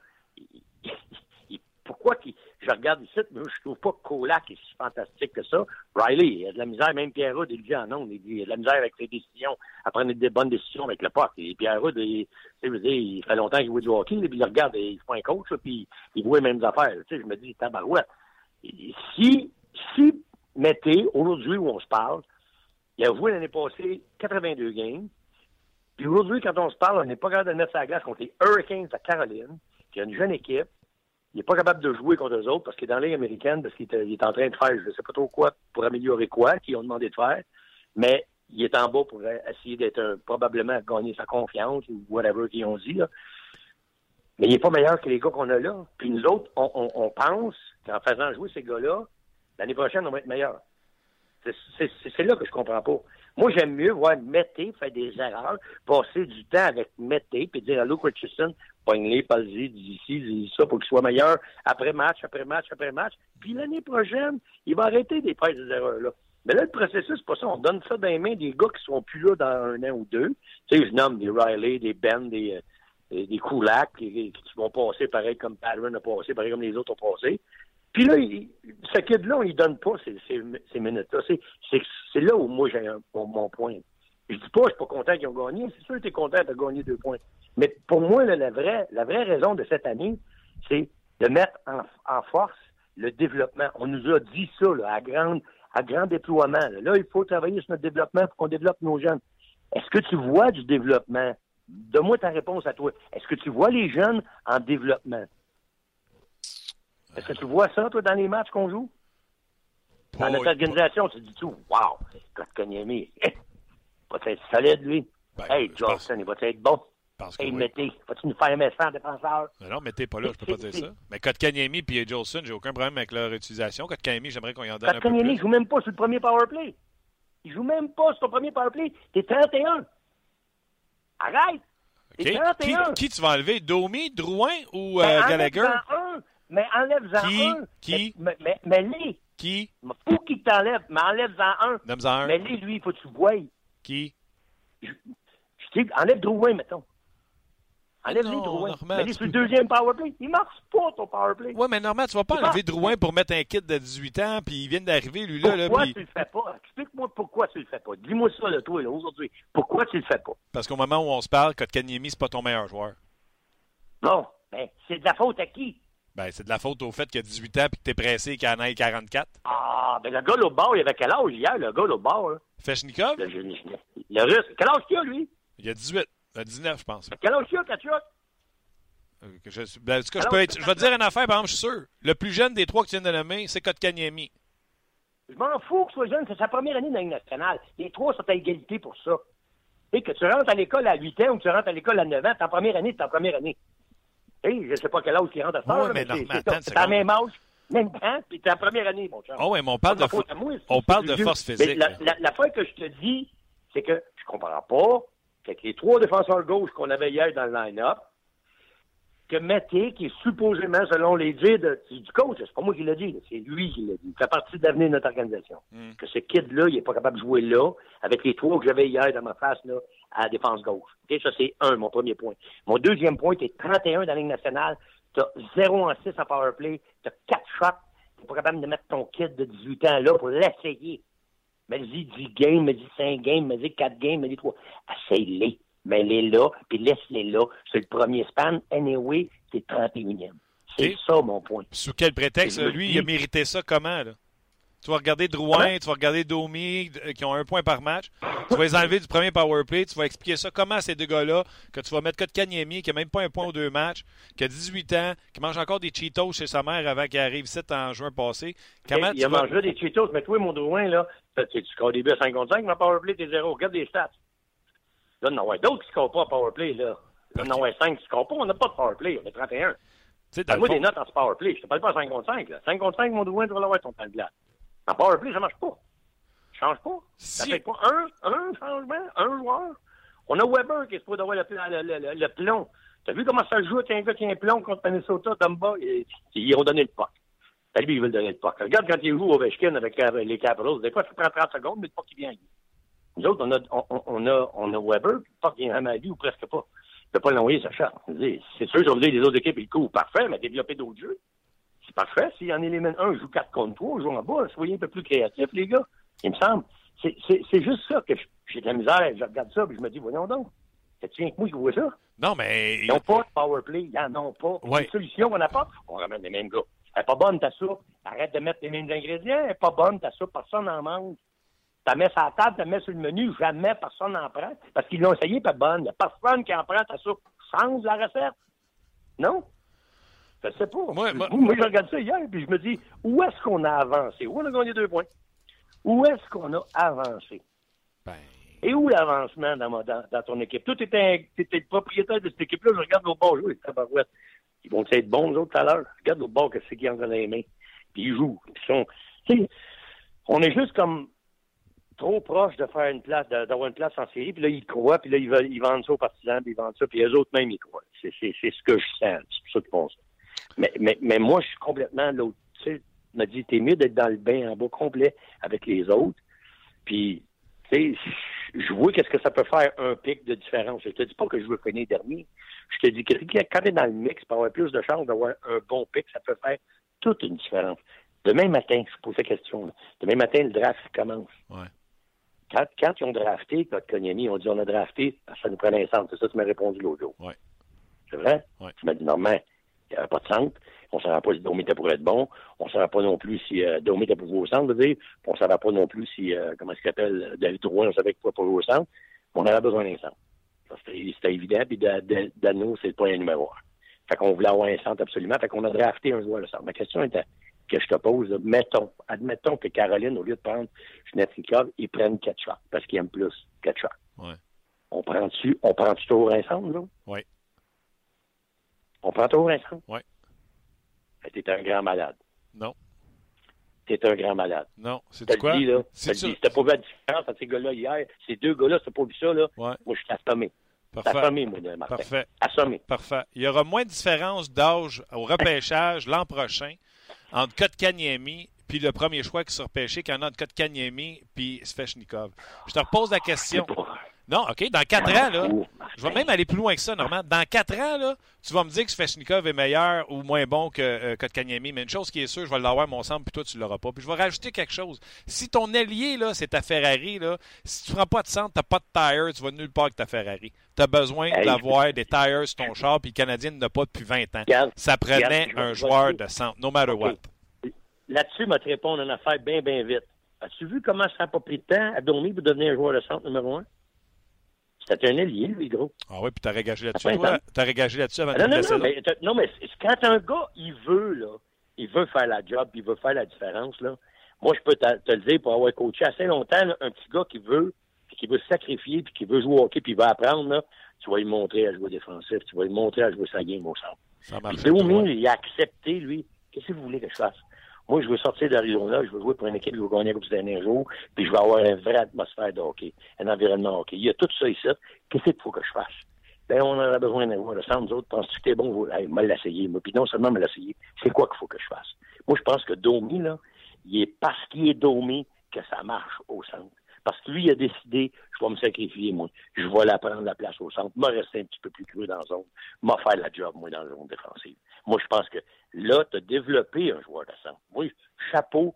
Speaker 3: Pourquoi qu'il, je regarde ici, mais je trouve pas que Colac est si fantastique que ça. Riley, il a de la misère, même Pierre Hood, il dit en nom, il a de la misère avec ses décisions, à prendre des bonnes décisions avec le pote. Et Pierre Hood, il, il fait longtemps qu'il joue du hockey, puis il regarde, il fait un coach, puis il voit les mêmes affaires. Je me dis, tabarouette. Si, si Mété, aujourd'hui où on se parle, il a joué l'année passée 82 games, puis aujourd'hui, quand on se parle, on n'est pas capable de mettre sa glace contre les Hurricanes de Caroline, qui a une jeune équipe. Il n'est pas capable de jouer contre eux autres parce qu'il est dans la américaine, parce qu'il est, en train de faire je ne sais pas trop quoi pour améliorer quoi, qu'ils ont demandé de faire. Mais il est en bas pour essayer d'être probablement gagner sa confiance ou whatever qu'ils ont dit. Mais il n'est pas meilleur que les gars qu'on a là. Puis nous autres, on, on pense qu'en faisant jouer ces gars-là, l'année prochaine, on va être meilleur. C'est là que je comprends pas. Moi, j'aime mieux voir Mété faire des erreurs, passer du temps avec Mété, puis dire à Luke Richardson, pogne-les, pas-y, dis ici, dis ça pour qu'il soit meilleur après match, après match, après match. Puis l'année prochaine, il va arrêter des faire des erreurs-là. Mais là, le processus, c'est pas ça. On donne ça dans les mains des gars qui sont plus là dans un an ou deux. Tu sais, je nomme des Riley, des Ben, des, des, des Kulak, qui, qui vont passer pareil comme Padron a passé, pareil comme les autres ont passé. Puis là, il, ce kid-là, on lui donne pas ces, ces, ces minutes-là. C'est, là où moi j'ai un, mon point. Je dis pas, je suis pas content qu'ils ont gagné. C'est sûr que tu es content de gagner deux points. Mais pour moi, là, la, vraie, la vraie raison de cette année, c'est de mettre en, en, force le développement. On nous a dit ça là, à, à grand déploiement. Là. là, il faut travailler sur notre développement pour qu'on développe nos jeunes. Est-ce que tu vois du développement? Donne-moi ta réponse à toi. Est-ce que tu vois les jeunes en développement? Est-ce que tu vois ça, toi, dans les matchs qu'on joue? Dans notre organisation, tu dis tout, wow, Kotkaniemi, va être solide, lui?
Speaker 1: Ben,
Speaker 3: hey, Johnson, il va être bon.
Speaker 1: Parce
Speaker 3: Hey. Mété, vas-tu nous faire un message défenseur?
Speaker 1: Mais non, mettez pas là, je peux pas dire ça. Mais Kotkaniemi et Jolson, j'ai aucun problème avec leur utilisation. Kotkaniemi, j'aimerais qu'on y en donne un peu
Speaker 3: Kotkaniemi, il
Speaker 1: plus.
Speaker 3: joue même pas sur le premier power play. Il joue même pas sur ton premier power play. T'es 31. Arrête!
Speaker 1: OK.
Speaker 3: T'es
Speaker 1: Qui,
Speaker 3: 31.
Speaker 1: qui tu vas enlever? Domi, Drouin ou
Speaker 3: Ben,
Speaker 1: euh, Gallagher?
Speaker 3: Mais enlève-en
Speaker 1: Qui?
Speaker 3: un.
Speaker 1: Qui?
Speaker 3: Mais, mais, mais, les,
Speaker 1: Qui?
Speaker 3: faut qu'il t'enlève, mais enlève-en un.
Speaker 1: Nomme-en un.
Speaker 3: Mais les, lui, il faut que tu le voies.
Speaker 1: Qui?
Speaker 3: Je dis, enlève Drouin, mettons. Enlève les
Speaker 1: Non,
Speaker 3: Drouin. Mais
Speaker 1: tu
Speaker 3: sur le deuxième powerplay. Il marche pas, ton powerplay.
Speaker 1: Ouais, mais normalement, tu vas pas enlever Drouin pour mettre un kit de 18 ans, puis il vient d'arriver, lui, là, là,
Speaker 3: Pourquoi
Speaker 1: puis-
Speaker 3: tu le fais pas? Explique-moi pourquoi tu le fais pas. Dis-moi ça, là, toi, là, aujourd'hui. Pourquoi tu le fais pas?
Speaker 1: parce qu'au moment où on se parle, Kotkaniemi, c'est pas ton meilleur joueur.
Speaker 3: Non. Ben, c'est de la faute à qui?
Speaker 1: Ben, c'est de la faute au fait qu'il a 18 ans puis que t'es pressé et qu'il en ait 44.
Speaker 3: Ah, ben, le gars, au bord, il avait quel âge hier, le gars, au bord, là?
Speaker 1: Feshnikov,
Speaker 3: Le, le, russe. Quel âge qu'il a, lui?
Speaker 1: il a 18. Il a 19, je pense.
Speaker 3: Quel âge qu'il a, Kachuk?
Speaker 1: Euh, Je, ben, en tout cas, je, peux être- je vais te dire une affaire, par exemple, je suis sûr. Le plus jeune des trois que tu viens de nommer, c'est Kotkaniemi.
Speaker 3: Je m'en fous que ce soit jeune, c'est sa première année dans la nationale. Les trois sont à égalité pour ça. Sais, que tu rentres à l'école à 8 ans ou que tu rentres à l'école à 9 ans, ta première année, c'est ta première année. Sais, je sais pas quel âge il rentre à ça, là,
Speaker 1: mais
Speaker 3: c'est- la même âge, même temps, puis t'es la première année, mon cher.
Speaker 1: Oh, ouais, mais on parle de, fo-
Speaker 3: moi,
Speaker 1: on parle de force
Speaker 3: Mais
Speaker 1: physique.
Speaker 3: La, la, l'affaire que je te dis, c'est que je comprends pas qu'avec les trois défenseurs gauche qu'on avait hier dans le line-up, que Mété, qui est supposément, selon les dires du coach, c'est pas moi qui l'ai dit, c'est lui qui l'a dit, il fait partie de l'avenir de notre organisation.
Speaker 1: Mm.
Speaker 3: Que ce kid-là, il est pas capable de jouer là, avec les trois que j'avais hier dans ma face, là, à la défense gauche. Ça, c'est un, mon premier point. Mon deuxième point, t'es 31 dans la Ligue nationale, t'as 0 en 6 en power play, t'as 4 shots, t'es pas capable de mettre ton kid de 18 ans là pour l'essayer. Mais dis 10 games, mais dis 5 games, mais dis 4 games, mais dis 3. Essaye-les. Mets-les là, puis laisse-les là. C'est le premier span. Anyway, t'es 31e. C'est ça, mon point.
Speaker 1: Sous quel prétexte, lui, il a mérité ça comment, là? Tu vas regarder Drouin, tu vas regarder Domi, euh, qui ont un point par match. Tu vas les enlever du premier power play. Tu vas expliquer ça comment ces deux gars-là, que tu vas mettre Kotkaniemi, qui n'a même pas un point aux deux matchs, qui a 18 ans, qui mange encore des Cheetos chez sa mère avant qu'il arrive ici en juin passé. Comment
Speaker 3: il
Speaker 1: tu
Speaker 3: a
Speaker 1: vas...
Speaker 3: mangé des Cheetos, mais toi, mon Drouin, là, tu scores au début à 55, mais à Powerplay, t'es zéro. Regarde les stats. Là, non, ouais, d'autres qui scorent pas à Powerplay, là. Là, non, ouais, 5 qui scorent pas, on n'a pas de Powerplay, on est 31.
Speaker 1: Tu sais, dans le
Speaker 3: Moi,
Speaker 1: fond-
Speaker 3: des notes en ce Powerplay, je te parle pas à 55, là. 55, mon Drouin, tu vas l'avoir ton temps de glace. En Powerplay, ça marche pas. Ça change pas. Ça
Speaker 1: Si-
Speaker 3: fait pas un, un changement, un joueur. On a Weber qui est supposé avoir le, le, le, le- plomb. T'as vu comment ça joue un gars qui a un plomb contre Minnesota, Dumba? Ils, ils ont donné le puck. Ben, lui, ils veulent donner le puck. Regarde quand il joue au Ovechkin avec euh, les Capitals. Des fois, ça prend 30 secondes, mais le puck, il vient. Nous autres, on a, on, a, on a Weber, puis le puck vient jamais à lui, ou presque pas. Il peut pas l'envoyer, sa charte. C'est sûr, sur les autres équipes, ils courent. Parfait, mais développer d'autres jeux. C'est parfait. S'il en élimine un, joue 4 contre 3, joue en bas. Soyez un peu plus créatifs, les gars. Il me semble. C'est- C'est c'est juste ça que j'ai de la misère. Je regarde ça, puis je me dis, voyons donc. C'est rien que moi qui vois ça?
Speaker 1: Non, mais...
Speaker 3: Ils n'ont pas de power play. Ils n'en ont pas.
Speaker 1: Ouais.
Speaker 3: Une solution qu'on apporte, on ramène les mêmes gars. Elle n'est pas bonne, ta soupe. Arrête de mettre les mêmes ingrédients. Elle n'est pas bonne, ta soupe. Personne n'en mange. Tu mets sur la table, tu la mets sur le menu. Jamais personne n'en prend. Parce qu'ils l'ont essayé, pas bonne. Il n'y a personne qui en prend ta soupe. Change la recette. Non? Je sais pas.
Speaker 1: Moi- moi-
Speaker 3: moi, je regarde ça hier, puis je me dis, où est-ce qu'on a avancé? Où on a gagné deux points? Où est-ce qu'on a avancé?
Speaker 1: Ben,
Speaker 3: Et où l'avancement dans, ma- dans, dans ton équipe? Toi, tu étais, le propriétaire de cette équipe-là. Je regarde nos bons joueurs, les tabarouettes. Ils vont être bons, nous autres, tout à l'heure. Regarde nos bons, qu'est-ce qu'ils ont dans les mains. Puis ils jouent. Ils sont, on est juste comme trop proche de faire une place, d'avoir une place en série. Puis là, ils croient. Puis là, ils, veulent, ils vendent ça aux partisans. Puis ils vendent ça. Puis eux autres, même, ils croient. C'est ce que je sens. C'est pour ça qu'ils font ça. Mais, mais, mais moi, je suis complètement l'autre. Tu sais, me dit, t'es mieux d'être dans le bain en bas complet avec les autres Puis, tu sais, je vois qu'est-ce que ça peut faire un pic de différence. Je te dis pas que je veux finir dernier. Je te dis que quand tu es dans le mix, pour avoir plus de chances d'avoir un bon pic, ça peut faire toute une différence. Demain matin, je pose la question. Là. Demain matin, le draft commence.
Speaker 1: Ouais.
Speaker 3: Quand, quand ils ont drafté, quand Konyemi, on dit on a drafté, ça nous prenait un centre. C'est ça que tu m'as répondu l'autre jour.
Speaker 1: Ouais.
Speaker 3: C'est vrai?
Speaker 1: Ouais.
Speaker 3: Tu m'as dit, normalement, il n'y avait pas de centre. On ne savait pas si Domi était pour être bon. On ne savait pas non plus si euh, était pour jouer au centre, veut dire. Puis on ne savait pas non plus si, euh, comment il s'appelle, David Drouin, on savait qu'il pouvait pas jouer au centre. On avait besoin d'un centre. C'était évident. Puis Dano, c'est le point numéro un. Fait qu'on voulait avoir un centre absolument. Fait qu'on a drafté un joueur de centre. Ma question était, que je te pose, mettons, admettons que Caroline, au lieu de prendre Schnetzikov, ils prennent Ketchuk parce qu'ils aiment plus Ketchuk.
Speaker 1: Ouais.
Speaker 3: On prend-tu, on prend-tu toujours un centre, là?
Speaker 1: Oui.
Speaker 3: On prend centre?
Speaker 1: Ouais.
Speaker 3: Fait que T'es un grand malade.
Speaker 1: Non.
Speaker 3: T'es un grand malade.
Speaker 1: Non. C'est quoi?
Speaker 3: dit, là.
Speaker 1: C'est
Speaker 3: T'as pas vu la différence entre ces gars-là hier? Ces deux gars-là, t'as pas vu ça, là?
Speaker 1: Ouais.
Speaker 3: Moi, je suis assommé.
Speaker 1: Parfait.
Speaker 3: Assommé, moi, Martin.
Speaker 1: Parfait.
Speaker 3: Assommé.
Speaker 1: Parfait. Il y aura moins de différence d'âge au repêchage l'an prochain entre Kotkaniemi puis le premier choix qui sera repêché qu'il y en a entre Kotkaniemi puis Svechnikov. Je te repose la question. Non, OK, dans quatre ans, là, je vais même aller plus loin que ça, Normand. Dans quatre ans, là, tu vas me dire que Svechnikov est meilleur ou moins bon que euh, Kotkaniemi, mais une chose qui est sûre, je vais l'avoir, mon centre, puis toi, tu ne l'auras pas. Puis je vais rajouter quelque chose. Si ton allié, là, c'est ta Ferrari, là, si tu ne prends pas de centre, tu n'as pas de tire, tu vas nulle part avec ta Ferrari. Tu as besoin d'avoir des tires sur ton char, puis le Canadien n'a pas depuis 20 ans. Ça prenait
Speaker 3: je
Speaker 1: un
Speaker 3: je
Speaker 1: joueur de centre, no matter what.
Speaker 3: Là-dessus, m'a te répondre une affaire bien, bien vite. As-tu vu comment ça n'a pas pris de temps à Domi pour devenir un joueur de centre numéro un? C'était un ailier, lui, gros.
Speaker 1: Ah oui, puis tu as régagé là-dessus,
Speaker 3: À 20
Speaker 1: toi.
Speaker 3: ans.
Speaker 1: Tu as régagé là-dessus avant
Speaker 3: Ah,
Speaker 1: de
Speaker 3: non, non, non, mais, t'as- non, mais quand un gars, il veut, là, il veut faire la job, puis il veut faire la différence, là. Moi, je peux te, te le dire, pour avoir coaché assez longtemps, là, un petit gars qui veut, puis qui veut se sacrifier, puis qui veut jouer au hockey, puis il veut apprendre, là, tu vas lui montrer à jouer défensif, tu vas lui montrer à jouer sa game au centre.
Speaker 1: Ça
Speaker 3: Puis
Speaker 1: marche.
Speaker 3: Domi, il a accepté, lui. Qu'est-ce que vous voulez que je fasse? Moi, je veux sortir d'Arizona, je veux jouer pour une équipe qui va gagner Stanley un jour, puis je veux avoir une vraie atmosphère de hockey, un environnement hockey. Il y a tout ça ici. Qu'est-ce qu'il faut que je fasse? Ben, on en a besoin joueur de centre. Nous autres, penses-tu que t'es bon? Hey, mal l'essayer. Moi, puis non seulement me l'essayer. C'est quoi qu'il faut que je fasse? Moi, je pense que Domi, là, il est parce qu'il est Domi que ça marche au centre. Parce que lui, il a décidé, je vais me sacrifier, moi. Je vais la prendre la place au centre. Moi, rester un petit peu plus creux dans la zone. Moi, faire la job, moi, dans la zone défensive. Moi, je pense que là, tu as développé un joueur de centre. Oui, chapeau,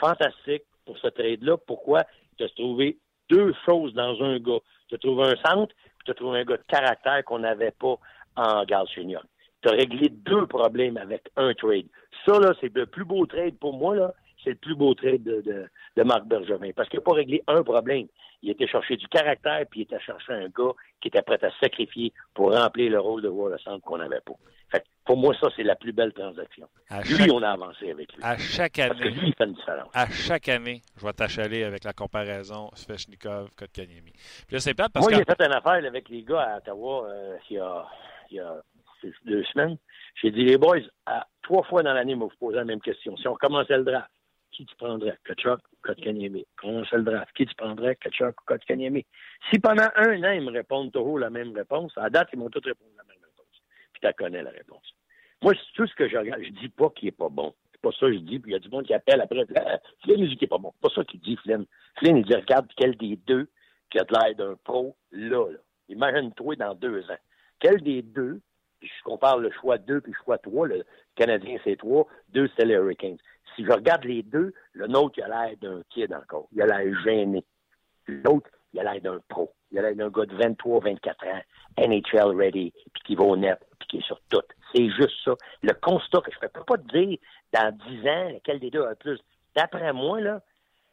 Speaker 3: fantastique pour ce trade-là. Pourquoi? Tu as trouvé deux choses dans un gars. Tu as trouvé un centre, puis tu as trouvé un gars de caractère qu'on n'avait pas en Galchenyuk. Tu as réglé deux problèmes avec un trade. Ça, là, c'est le plus beau trade pour moi, là. C'est le plus beau trade de, de, de Marc Bergevin. Parce qu'il n'a pas réglé un problème. Il était chercher du caractère, puis il était chercher un gars qui était prêt à sacrifier pour remplir le rôle de joueur de centre qu'on n'avait pas. Fait que pour moi, ça, c'est la plus belle transaction.
Speaker 1: À
Speaker 3: Lui,
Speaker 1: chaque,
Speaker 3: on a avancé avec lui.
Speaker 1: à chaque
Speaker 3: Parce que
Speaker 1: année,
Speaker 3: lui, il fait une différence.
Speaker 1: à chaque année, je vais t'achaler avec la comparaison Svechnikov, Kotkaniemi. Puis là, c'est plate parce
Speaker 3: Moi,
Speaker 1: que.
Speaker 3: j'ai fait une affaire avec les gars à Ottawa euh, il, y a, il y a deux semaines. J'ai dit, les boys, à, trois fois dans l'année, vous posez la même question. Si on commençait le draft, qui tu prendrais? Kachuk ou Kotkaniemi? Commençait le draft, qui tu prendrais? Kachuk ou Kotkaniemi? Si pendant un an, ils me répondent toujours la même réponse, à date, ils m'ont tous répondu la même réponse. Puis tu connais la réponse. Moi, c'est tout ce que je regarde. Je dis pas qu'il est pas bon. C'est pas ça que je dis. Puis il y a du monde qui appelle après. Ah, Flynn, il dit qu'il est pas bon. C'est pas ça qu'il dit, Flynn. Flynn, il dit, regarde quel des deux qui a de l'air d'un pro, là, là. Imagine-toi dans deux ans. Quel des deux, puis je compare le choix 2 puis le choix 3, le Canadien c'est 3, deux c'était les Hurricanes. Si je regarde les deux, le nôtre, il a l'air d'un kid encore. Il a l'air gêné. L'autre, il a l'air d'un pro. Il a l'air d'un gars de 23, 24 ans, NHL ready, puis qui va au net, puis qui est sur tout. C'est juste ça. Le constat que je ne peux pas te dire dans 10 ans lequel des deux a le plus. D'après moi, là,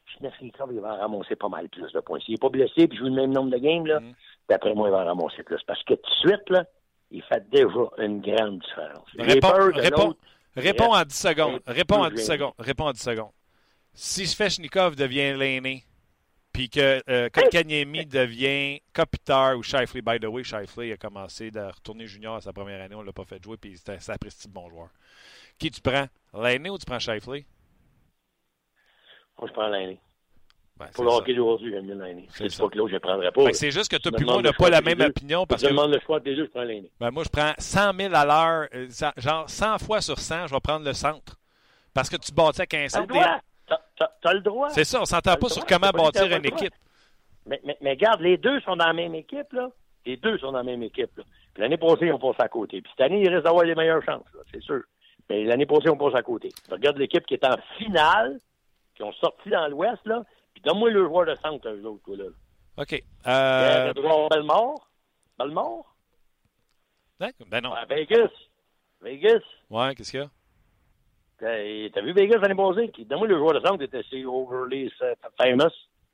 Speaker 3: Schnetznikov, il va ramasser pas mal plus de points. S'il n'est pas blessé puis joue le même nombre de games, là,
Speaker 1: Mm.
Speaker 3: d'après moi, il va ramasser plus. Parce que tout de suite, là, il fait déjà une grande différence.
Speaker 1: Réponds, réponds, réponds en 10 secondes. Réponds en
Speaker 3: peu
Speaker 1: 10
Speaker 3: gêné.
Speaker 1: secondes. Réponds en 10 secondes. Si Svechnikov devient l'aîné, puis que euh, Kotkaniemi devient Kopitar ou Shifley, by the way, Shifley a commencé de retourner junior à sa première année, on l'a pas fait jouer, puis c'était un de bon joueur. Qui tu prends? L'aîné ou tu prends Shifley?
Speaker 3: Moi, je prends l'année.
Speaker 1: Ben,
Speaker 3: Pour le hockey d'aujourd'hui, j'aime mieux l'année.
Speaker 1: C'est
Speaker 3: pas que l'autre, je ne prendrais pas.
Speaker 1: C'est juste que toi puis moi, on n'a pas la même
Speaker 3: deux.
Speaker 1: opinion parce
Speaker 3: je
Speaker 1: que
Speaker 3: demande le choix des deux, je prends l'année.
Speaker 1: ben, moi, je prends 100 000 à l'heure, euh, genre 100 fois sur 100, je vais prendre le centre. Parce que tu bâtis avec un
Speaker 3: T'as le
Speaker 1: centre.
Speaker 3: droit. T'as le droit.
Speaker 1: C'est ça, on s'entend pas sur comment bâtir une équipe.
Speaker 3: Mais, mais, mais, regarde, les deux sont dans la même équipe, là. Les deux sont dans la même équipe, là. l'année passée, ils ont passé à côté. Puis cette année, ils risquent d'avoir les meilleures chances, c'est sûr. Mais l'année passée, on passe à côté. Regarde l'équipe qui est en finale, qui ont sorti dans l'Ouest, là. Puis donne-moi le joueur de centre, eux autres, là.
Speaker 1: OK.
Speaker 3: Euh... Belmore. Belmore?
Speaker 1: Ben non.
Speaker 3: Vegas. Vegas.
Speaker 1: Ouais, qu'est-ce qu'il y a?
Speaker 3: T'as vu Vegas l'année passée? Donne-moi le joueur de centre était chez Overly Famous.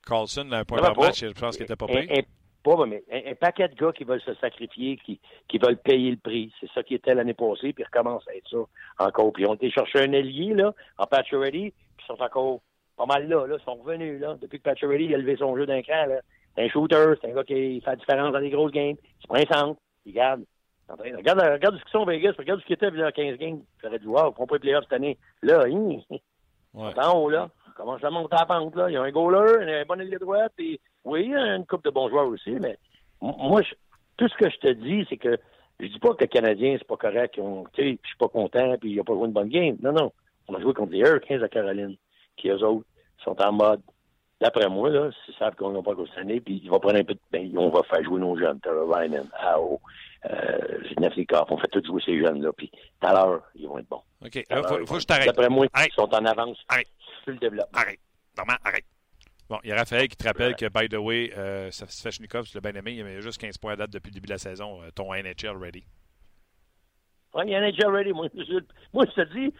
Speaker 1: Carlson, un point par match, je pense qu'il était pas payé.
Speaker 3: Pas, mais un, paquet de gars qui veulent se sacrifier, qui, qui veulent payer le prix. C'est ça qui était l'année passée, puis ils recommencent à être ça encore. Puis ont été chercher un ailier, là, en Patcherity, puis ils sont encore pas mal là, là. Ils sont revenus, là. Depuis que Patcherity a levé son jeu d'un cran, là. C'est un shooter, c'est un gars qui fait la différence dans les grosses games. Il prend un centre, il garde. Regarde, regarde ce qu'ils sont Vegas, regarde ce qu'ils étaient il a 15 games. J'aurais wow, ils font pas les playoffs cette année. Là, hein, ouais. en haut, là. Comment ça monte à la pente, là. Il y a un goaler, un bon ailier droite, et oui, il y a une coupe de bons joueurs aussi, mais moi, tout ce que je te dis, c'est que je dis pas que les Canadiens, c'est pas correct, ont, tu sais, je suis pas content, puis ils n'ont pas joué une bonne game. Non, non. On a joué contre les Hurricanes à Caroline, qui eux autres sont en mode D'après moi, là, s'ils savent qu'on n'a pas cette année, puis ils vont prendre un peu de. Ben, on va faire jouer nos jeunes, Ryman, Ao, euh, on fait tous jouer ces jeunes-là, puis tout à l'heure, ils vont être bons.
Speaker 1: OK, là, faut, faut que je t'arrête.
Speaker 3: D'après moi, ils sont en avance
Speaker 1: arrête.
Speaker 3: sur le développement.
Speaker 1: Arrête. Normal, arrête. Bon, il y a Raphaël qui te rappelle que, by the way, euh, Svechnikov, tu l'as bien aimé, il y avait juste 15 points à date depuis le début de la saison. Euh, ton NHL ready.
Speaker 3: Oui, NHL ready. Moi, je, moi, je te dis,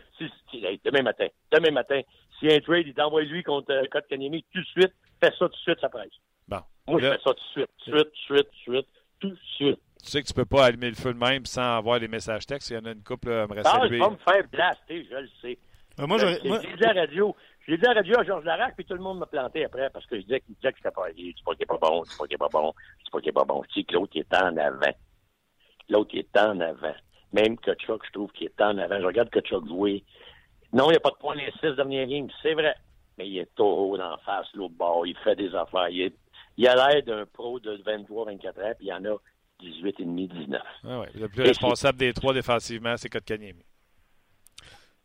Speaker 3: demain matin, demain matin, si un trade, il t'envoie lui contre euh, Kotkaniemi tout de suite, fais ça tout de suite, ça presse.
Speaker 1: Bon.
Speaker 3: Moi, je fais ça tout de suite, tout de suite, tout de suite, tout de suite, tout de suite.
Speaker 1: Tu sais que tu peux pas allumer le feu de même sans avoir des messages textes. Il y en a une couple à me
Speaker 3: Ah, je vais me faire blaster, je le sais.
Speaker 2: Euh, moi, je,
Speaker 3: moi... J'ai dit à la radio, j'ai dit à la radio à Georges Larac, puis tout le monde m'a planté après parce que je disais qu'il disait que c'était pas, tu pas qu'il est pas bon, tu pas qu'il est pas bon, tu pas qu'il est pas bon. Je dis que l'autre est en avant. L'autre qui est en avant. Même que Chuck, je trouve qu'il est en avant. Je regarde que Chuck jouer. Non, il n'y a pas de point les six derniers games, c'est vrai. Mais il est taureau d'en face, l'autre bord. Il fait des affaires. Il, est, il a l'air d'un pro de 23, 24 ans, puis il y en a 18 et demi, 19.
Speaker 1: Ah ouais. Le plus responsable des trois défensivement, c'est Kotkaniemi.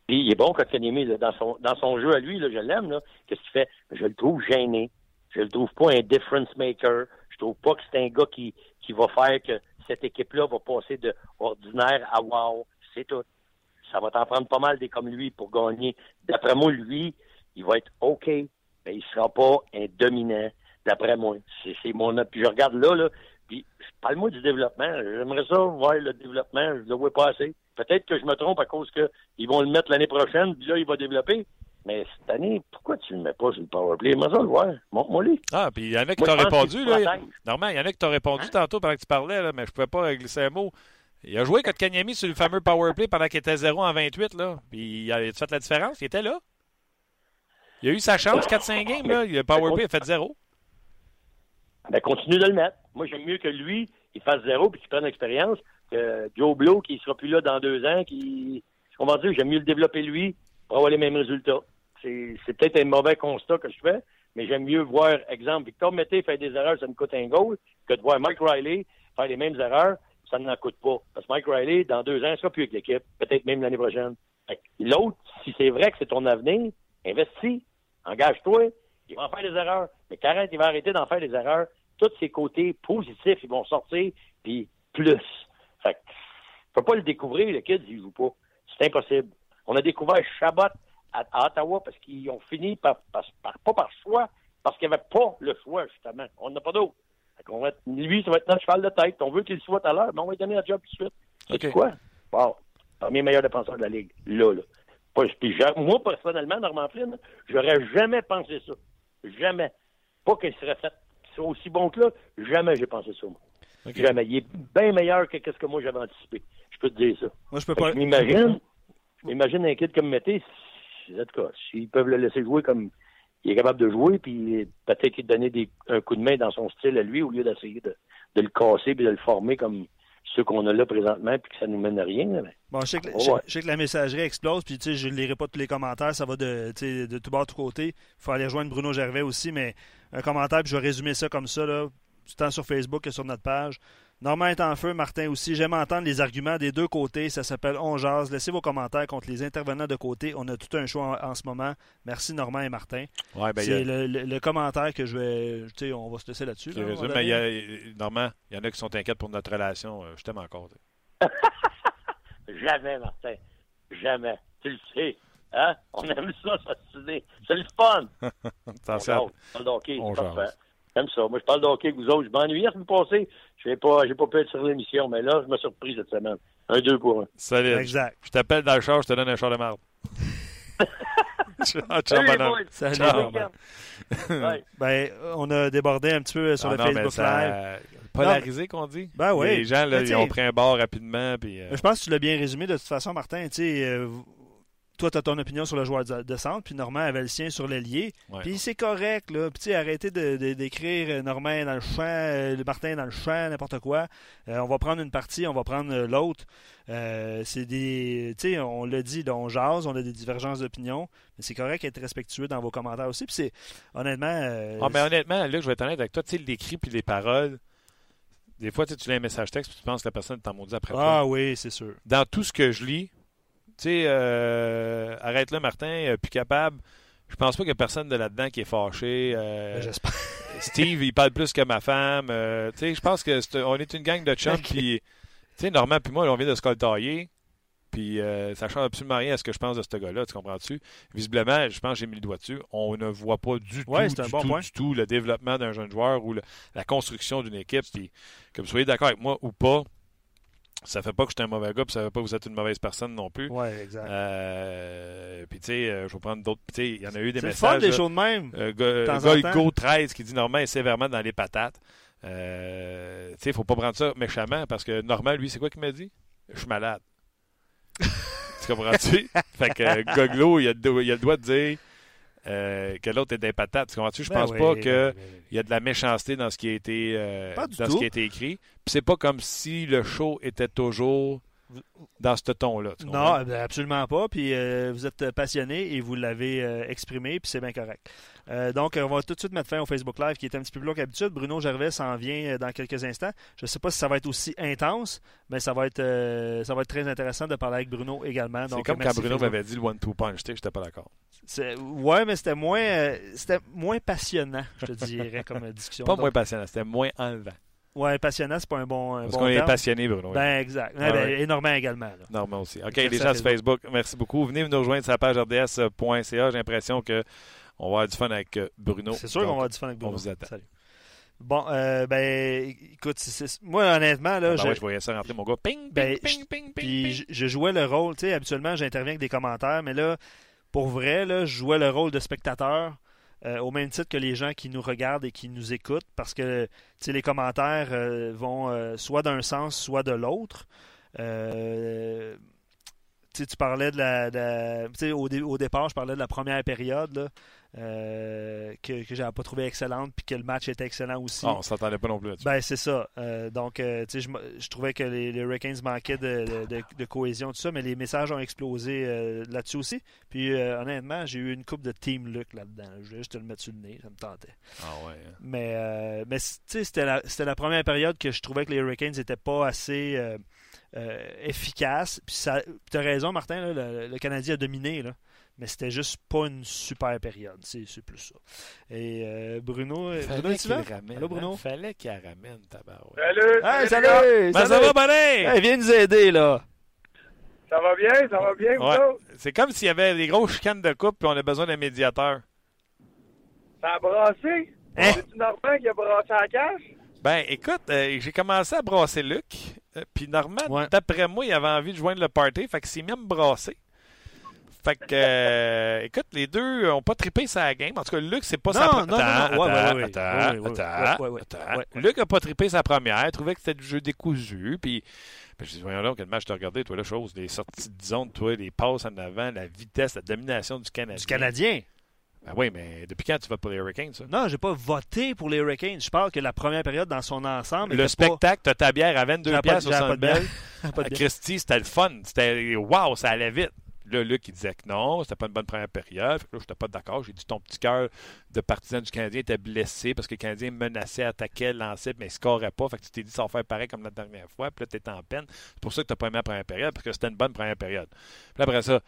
Speaker 3: Puis il est bon, Kotkaniemi, dans son, dans son jeu à lui, là, je l'aime. Qu'est-ce qu'il fait? Je le trouve gêné. Je le trouve pas un difference maker. Je trouve pas que c'est un gars qui, qui va faire que cette équipe-là va passer de ordinaire à wow. C'est tout. Ça va t'en prendre pas mal des comme lui pour gagner. D'après moi, lui, il va être OK, mais il sera pas un dominant, d'après moi. C'est mon Puis je regarde là, là, puis parle-moi du développement. J'aimerais ça voir le développement. Je ne le vois pas assez. Peut-être que je me trompe à cause qu'ils vont le mettre l'année prochaine, puis là, il va développer. Mais cette année, pourquoi tu ne le mets pas sur le powerplay? Moi, ça le voir. Montre-moi lui.
Speaker 1: Ah, puis il y en a qui t'ont répondu. Là, Normalement, il y en a qui t'ont répondu hein? tantôt pendant que tu parlais, là, mais je ne pouvais pas glisser un mot. Il a joué Kotkaniemi sur le fameux powerplay pendant qu'il était 0 en 28. Là. Puis il a fait la différence. Il était là. Il a eu sa chance, 4-5 games. Là. Le powerplay a fait 0.
Speaker 3: Ben, continue de le mettre. Moi, j'aime mieux que lui, il fasse zéro puis qu'il prenne l'expérience que Joe Blow, qui ne sera plus là dans deux ans, qui. On va dire, j'aime mieux le développer lui pour avoir les mêmes résultats. C'est peut-être un mauvais constat que je fais, mais j'aime mieux voir, exemple, Victor Mété faire des erreurs, ça me coûte un goal, que de voir Mike Riley faire les mêmes erreurs, ça ne n'en coûte pas. Parce que Mike Riley, dans deux ans, ne sera plus avec l'équipe, peut-être même l'année prochaine. L'autre, si c'est vrai que c'est ton avenir, investis, engage-toi, il va en faire des erreurs. Mais Carrette, il va arrêter d'en faire des erreurs. Tous ses côtés positifs, ils vont sortir, puis plus. Fait que, peux pas le découvrir, le kid, il joue pas. C'est impossible. On a découvert Chabot à, Ottawa parce qu'ils ont fini par, pas par choix, parce qu'il n'y avait pas le choix, justement. On n'a pas d'autre. Lui, ça va être notre cheval de tête. On veut qu'il soit à l'heure, mais on va lui donner un job tout de suite. C'est quoi? Wow. Parmi les meilleurs défenseurs de la Ligue. Là, là. moi, personnellement, Normand Flynn, j'aurais jamais pensé ça. Jamais. Pas qu'il serait fait aussi bon que là. Jamais j'ai pensé ça, moi. Jamais. Il est bien meilleur que ce que moi j'avais anticipé. Je peux te dire ça.
Speaker 2: Moi, je peux pas.
Speaker 3: Je m'imagine, je m'imagine un kid comme Mété, en tout cas, s'ils peuvent le laisser jouer comme il est capable de jouer, puis peut-être qu'il donner des, un coup de main dans son style à lui au lieu d'essayer de, de, le casser et de le former comme ceux qu'on a là présentement puis que ça nous mène à rien.
Speaker 2: Bon, je sais, que, je, sais, que, la messagerie explose, puis tu sais, je ne lirai pas tous les commentaires, ça va de, de tout bord, de tout côté. Il faut aller rejoindre Bruno Gervais aussi, mais un commentaire, puis je vais résumer ça comme ça. Là. tant sur Facebook que sur notre page. Normand est en feu, Martin aussi. J'aime entendre les arguments des deux côtés. Ça s'appelle On jase. Laissez vos commentaires contre les intervenants de côté. On a tout un choix en, en ce moment. Merci Normand et Martin.
Speaker 1: Ouais, ben,
Speaker 2: C'est
Speaker 1: a-
Speaker 2: le, le- le commentaire que je vais. Tu sais, on va se laisser là-dessus. là,
Speaker 1: résume,
Speaker 2: on
Speaker 1: mais il y
Speaker 2: donner.
Speaker 1: a, Normand, il y en a qui sont inquiètes pour notre relation. Euh, Je t'aime encore.
Speaker 3: Jamais, Martin. Jamais. Tu le sais. Hein? On aime ça, s'assiner. C'est le fun.
Speaker 1: Attention.
Speaker 3: On hockey,
Speaker 1: On jase.
Speaker 3: Parfait. J'aime ça. Moi, je parle de hockey avec vous autres. Je m'ennuyais la semaine passée. Je n'ai pas, j'ai pas pu être sur l'émission, mais là, je me suis surpris cette semaine. Un deux pour un.
Speaker 1: Salut.
Speaker 2: Exact.
Speaker 1: Je t'appelle dans le char, je te donne un char de.
Speaker 3: Ouais.
Speaker 2: Ben, on a débordé un petit peu sur
Speaker 1: Ah
Speaker 2: le
Speaker 1: non,
Speaker 2: Facebook
Speaker 1: ça-
Speaker 2: Live.
Speaker 1: Polarisé, qu'on dit.
Speaker 2: Ben oui.
Speaker 1: Les gens, là, ils ont pris un bord rapidement. Puis, euh,
Speaker 2: Je pense que tu l'as bien résumé de toute façon, Martin. Tu sais, euh, toi, tu as ton opinion sur le joueur de de centre, puis Normand avait le sien sur l'ailier.
Speaker 1: ouais.
Speaker 2: Puis c'est correct, là. Puis tu sais, arrêtez de- de- d'écrire euh, Normand dans le champ, euh, Martin dans le champ, n'importe quoi. Euh, on va prendre une partie, on va prendre euh, l'autre. Euh, c'est des. Tu sais, on l'a dit, là, on jase, on a des divergences d'opinion. Mais c'est correct d'être respectueux dans vos commentaires aussi. Puis c'est. Honnêtement.
Speaker 1: Ah, mais honnêtement, Luc, je vais être honnête avec toi. Tu sais, l'écrit puis les paroles, des fois, tu lis un message texte puis tu penses que la personne t'en maudit après toi.
Speaker 2: Ah oui, c'est sûr.
Speaker 1: Dans tout ce que je lis, tu sais, euh, arrête là, Martin, euh, plus capable. Je pense pas qu'il y a personne de là-dedans qui est fâché. euh,
Speaker 2: Ben, J'espère.
Speaker 1: Steve, il parle plus que ma femme. euh, tu sais, je pense que c'est- on est une gang de chums.
Speaker 2: Ok.
Speaker 1: Puis, tu sais, Normand puis moi, on vient de se coltailler. Puis, euh, ça change absolument rien à ce que je pense de ce gars-là. Tu comprends-tu? Visiblement, je pense que j'ai mis le doigt dessus. On ne voit pas du tout,
Speaker 2: Ouais,
Speaker 1: du
Speaker 2: bon
Speaker 1: tout, du tout le développement d'un jeune joueur ou le- la construction d'une équipe. Puis, que vous soyez d'accord avec moi ou pas, ça fait pas que je suis un mauvais gars, puis ça fait pas que vous êtes une mauvaise personne non plus.
Speaker 2: Ouais, exact.
Speaker 1: Euh, puis, tu sais, euh, je vais prendre d'autres. Tu sais, il y en a eu des
Speaker 2: c'est
Speaker 1: messages.
Speaker 2: des
Speaker 1: là.
Speaker 2: shows de même.
Speaker 1: Euh, Golgo
Speaker 2: temps.
Speaker 1: 13 qui dit Normand est sévèrement dans les patates. Euh, tu sais, faut pas prendre ça méchamment parce que Normand, lui, c'est quoi qu'il m'a dit? Je suis malade. tu comprends-tu? fait que euh, Goglo, il a, il a le droit de dire euh, que l'autre est des patates. Tu comprends-tu? Je
Speaker 2: Ben
Speaker 1: pense
Speaker 2: oui,
Speaker 1: pas
Speaker 2: ben
Speaker 1: que
Speaker 2: oui, ben
Speaker 1: y a de la méchanceté dans ce qui a été, euh, dans
Speaker 2: tout.
Speaker 1: ce qui a été écrit. Puis c'est pas comme si le show était toujours dans ce ton-là.
Speaker 2: Non, ben, absolument pas. Puis euh, vous êtes passionné et vous l'avez euh, exprimé, puis c'est bien correct. Euh, donc, on va tout de suite mettre fin au Facebook Live qui est un petit peu plus long qu'habitude. Bruno Gervais s'en vient dans quelques instants. Je ne sais pas si ça va être aussi intense, mais ça va être, ça va être très intéressant de parler avec Bruno également.
Speaker 1: C'est comme quand Bruno m'avait dit le one-two punch. Sais, j'étais pas d'accord.
Speaker 2: Ouais, mais c'était moins, c'était moins passionnant, je te dirais, comme discussion.
Speaker 1: Pas
Speaker 2: Donc,
Speaker 1: moins passionnant, c'était moins enlevant.
Speaker 2: Ouais, passionnant, c'est pas un bon, un
Speaker 1: Parce
Speaker 2: bon
Speaker 1: qu'on est passionné, Bruno.
Speaker 2: Ben, exact.
Speaker 1: Ah
Speaker 2: ben,
Speaker 1: ouais.
Speaker 2: Énormément également. là.
Speaker 1: Normand aussi. OK, les gens sur Facebook, merci beaucoup. Venez nous rejoindre sur la page rds.ca. J'ai l'impression que on va avoir du fun avec euh, Bruno.
Speaker 2: C'est sûr qu'on va avoir du fun avec
Speaker 1: on
Speaker 2: Bruno.
Speaker 1: vous attend.
Speaker 2: Salut. Bon, euh, ben, écoute, moi, honnêtement, là,
Speaker 1: ah, ben
Speaker 2: je,
Speaker 1: ouais, je voyais ça rentrer, mon gars. Ping, ping,
Speaker 2: Ben,
Speaker 1: ping, ping, ping,
Speaker 2: puis je, je jouais le rôle, tu sais, habituellement, j'interviens avec des commentaires, mais là, pour vrai, là, je jouais le rôle de spectateur euh, au même titre que les gens qui nous regardent et qui nous écoutent, parce que, les commentaires euh, vont euh, soit d'un sens, soit de l'autre. Tu parlais de la. au, dé- au départ, je parlais de la première période là, euh, que, que j'avais pas trouvé excellente, puis que le match était excellent aussi.
Speaker 1: Ah, on s'entendait pas non plus là-dessus.
Speaker 2: Ben, c'est ça. Euh, donc, euh, tu sais, je, trouvais que les, les Hurricanes manquaient de, de- de- de cohésion, tout ça, mais les messages ont explosé là-dessus aussi. Puis, honnêtement, j'ai eu une coupe de Team Luck là-dedans. Je voulais juste te le mettre sur le nez, ça me tentait.
Speaker 1: ah ouais. hein.
Speaker 2: Mais, mais tu sais, c'était la, première période que je trouvais que les Hurricanes n'étaient pas assez efficaces. Puis, tu as raison, Martin, là, le, le Canadien a dominé, là. Mais c'était juste pas une super période. C'est, c'est plus ça. Et euh, Bruno, Bruno,
Speaker 1: Fallait le ramène.
Speaker 2: Allô, Bruno?
Speaker 1: hein? Fallait qu'il la ramène, tabarouette.
Speaker 3: Salut!
Speaker 2: Hey,
Speaker 3: salut,
Speaker 2: salut!
Speaker 1: Ben, ça va, bonnet?
Speaker 2: Hey, viens nous aider, là!
Speaker 3: Ça va bien? Ça va bien,
Speaker 1: Ouais. C'est comme s'il y avait des grosses chicanes de coupe puis on a besoin d'un médiateur.
Speaker 3: Ça a brassé?
Speaker 2: Hein?
Speaker 3: C'est-tu Normand qui a brassé la cache?
Speaker 1: Ben, écoute, euh, j'ai commencé à brasser Luc. euh, Puis Normand,
Speaker 2: Ouais.
Speaker 1: d'après moi, il avait envie de joindre le party. Fait qu'il s'est mis à me brasser. Fait que, euh, écoute, les deux ont pas trippé sa game. En tout cas, Luc, c'est pas sa
Speaker 2: Non,
Speaker 1: première.
Speaker 2: non, non, non. Ouais, ouais, ouais,
Speaker 1: attends. Luc a pas trippé sa première. Il trouvait que c'était du jeu décousu. Puis, ben, je dis, voyons donc, quel match t'as regardé, toi, la chose. Les sorties de zone, toi, les passes en avant, la vitesse, la domination du Canadien.
Speaker 2: Du Canadien.
Speaker 1: Ben oui, mais depuis quand tu vas pour les Hurricanes, ça?
Speaker 2: Non, j'ai pas voté pour les Hurricanes. Je parle que la première période dans son ensemble.
Speaker 1: Le
Speaker 2: était pas-
Speaker 1: spectacle, t'as ta bière à 22
Speaker 2: J'avais pas-
Speaker 1: piastres au Centre. Bell. Christie, c'était le fun. C'était wow, ça allait vite. Là, Luc, il disait que non, c'était pas une bonne première période. Fait que là, j'étais pas d'accord. J'ai dit ton petit cœur de partisan du Canadien était blessé parce que le Canadien menaçait, attaquait, lançait, mais il scorait pas. Fait que tu t'es dit ça va faire pareil comme la dernière fois. Puis là, t'étais en peine. C'est pour ça que t'as pas aimé la première période, parce que c'était une bonne première période. Puis après ça,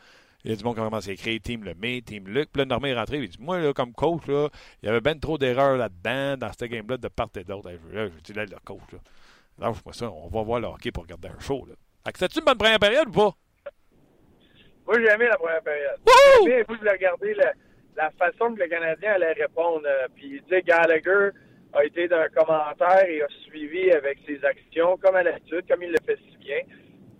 Speaker 1: il y a du monde qui a commencé à écrire Team Team Luc. Puis là, Normand est rentré. Il dit Moi, là, comme coach, là, il y avait bien trop d'erreurs là-dedans, dans ce game-là, de part et d'autre. Là, je dis Là, le coach, là. Lâche-moi ça, on va voir le hockey pour regarder un show. Là. Fait que c'était une bonne première période ou pas?
Speaker 4: Moi, j'ai aimé la première période. J'ai aimé, vous de regarder la, la façon que le Canadien allait répondre. euh, Puis, tu sais, Gallagher a été d'un commentaire et a suivi avec ses actions, comme à l'habitude, comme il le fait si bien.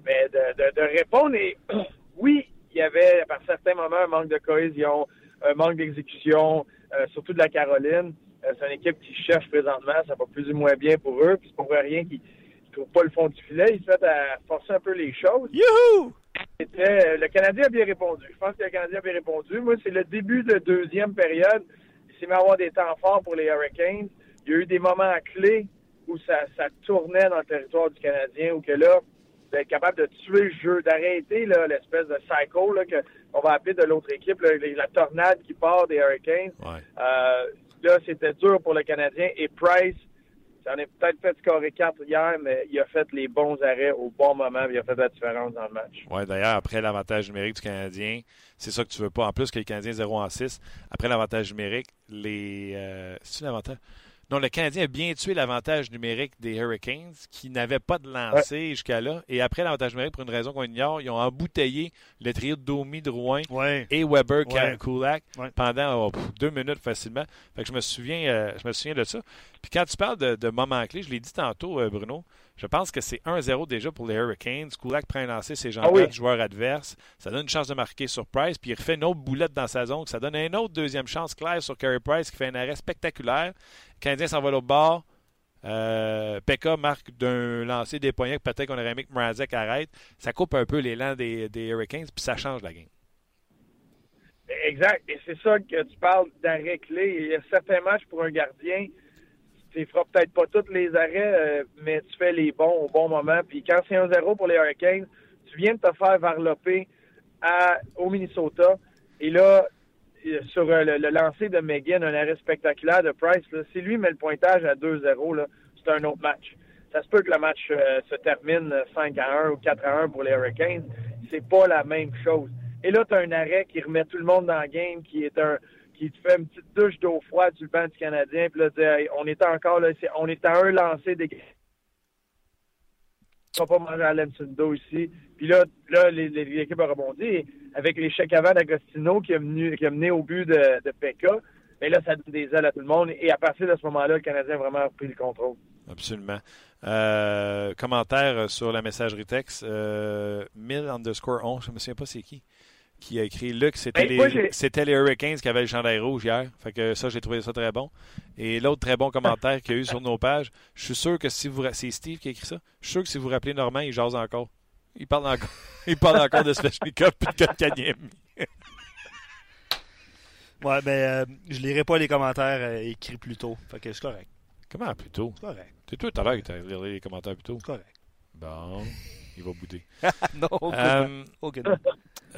Speaker 4: Mais de, de, de répondre, et oui, il y avait par certains moments un manque de cohésion, un manque d'exécution, euh, surtout de la Caroline. Euh, c'est une équipe qui cherche présentement, ça va plus ou moins bien pour eux, puis c'est pour rien qu'ils ne trouvent pas le fond du filet. Ils se mettent à forcer un peu les choses.
Speaker 2: Youhou!
Speaker 4: C'était, euh, le Canadien a bien répondu. Je pense que le Canadien a bien répondu. Moi, c'est le début de deuxième période. Il s'est mis à avoir des temps forts pour les Hurricanes. Il y a eu des moments clés où ça, ça tournait dans le territoire du Canadien, où que là, d'être capable de tuer le jeu, d'arrêter là, l'espèce de cycle là, que, qu'on va appeler de l'autre équipe, là, la tornade qui part des Hurricanes.
Speaker 1: Ouais.
Speaker 4: Euh, là, c'était dur pour le Canadien. Et Price, ça en est peut-être fait scorer 4 hier, mais il a fait les bons arrêts au bon moment, il a fait la différence dans le match.
Speaker 1: Oui, d'ailleurs, après l'avantage numérique du Canadien, c'est ça que tu veux pas. En plus que les Canadiens 0 en 6, après l'avantage numérique, les. Euh, c'est l'avantage? Non, le Canadien a bien tué l'avantage numérique des Hurricanes, qui n'avaient pas de lancer jusqu'à là. Et après l'avantage numérique, pour une raison qu'on ignore, ils ont embouteillé le trio de Domi, Drouin
Speaker 2: Ouais.
Speaker 1: et Weber
Speaker 2: Ouais.
Speaker 1: Kulak
Speaker 2: Ouais.
Speaker 1: pendant oh, pff, deux minutes facilement. Fait que je me souviens, euh, je me souviens de ça. Puis quand tu parles de, de moments clés, je l'ai dit tantôt, euh, Bruno, je pense que c'est 1-0 déjà pour les Hurricanes. Kulak prend un lancer ses jambes
Speaker 4: Ah oui.
Speaker 1: joueur adverse. Ça donne une chance de marquer sur Price. Puis il refait une autre boulette dans sa zone. Ça donne une autre deuxième chance claire sur Carey Price qui fait un arrêt spectaculaire. Le Canadien s'en va l'autre bord. Euh, Pekka marque d'un lancer des poignets que peut-être qu'on aurait aimé que Mrazek arrête. Ça coupe un peu l'élan des, des Hurricanes, puis ça change la game.
Speaker 4: Exact. Et c'est ça que tu parles d'arrêt clé. Il y a certains matchs pour un gardien, tu feras peut-être pas tous les arrêts, euh, mais tu fais les bons au bon moment. Puis quand c'est 1-0 pour les Hurricanes, tu viens de te faire varloper au Minnesota. Et là, euh, sur euh, le, lancer de Megan, un arrêt spectaculaire de Price, là, si lui met le pointage à 2-0, là, c'est un autre match. Ça se peut que le match se termine 5 à 1 ou 4 à 1 pour les Hurricanes. C'est pas la même chose. Et là, tu as un arrêt qui remet tout le monde dans le game, qui est un qui te fait une petite douche d'eau froide le banc du Canadien. Puis là, on est encore là, on est à un lancer des on va pas manger à l'Emsundo ici. Puis là, là l'équipe a rebondi. Avec l'échec avant d'Agostino qui a, mené, qui au but de, de Pekka, mais là, ça donne des ailes à tout le monde. Et à partir de ce moment-là, le Canadien a vraiment repris le contrôle.
Speaker 1: Absolument. Euh, commentaire sur la messagerie texte. Euh, 1000 underscore 11, je me souviens pas c'est qui, qui a écrit Luc, c'était
Speaker 4: moi,
Speaker 1: les, les Hurricanes qui avaient le chandail rouge hier. Fait que ça, j'ai trouvé ça très bon. Et l'autre très bon commentaire qu'il y a eu sur nos pages, je suis sûr que si vous. C'est Steve qui a écrit ça. Je suis sûr que si vous vous rappelez Normand, il jase encore. Il parle encore, il parle encore de Svechnikov et de Kotkaniemi.
Speaker 2: Ouais, ben, euh, je lirai pas les commentaires euh, écrits plus tôt. Fait que c'est correct.
Speaker 1: Comment plus tôt?
Speaker 2: C'est correct.
Speaker 1: C'est toi tout à l'heure qui t'as lire les commentaires plus tôt.
Speaker 2: C'est correct.
Speaker 1: Bon, il va bouder.
Speaker 2: non, aucun.
Speaker 1: Euh,
Speaker 2: aucun.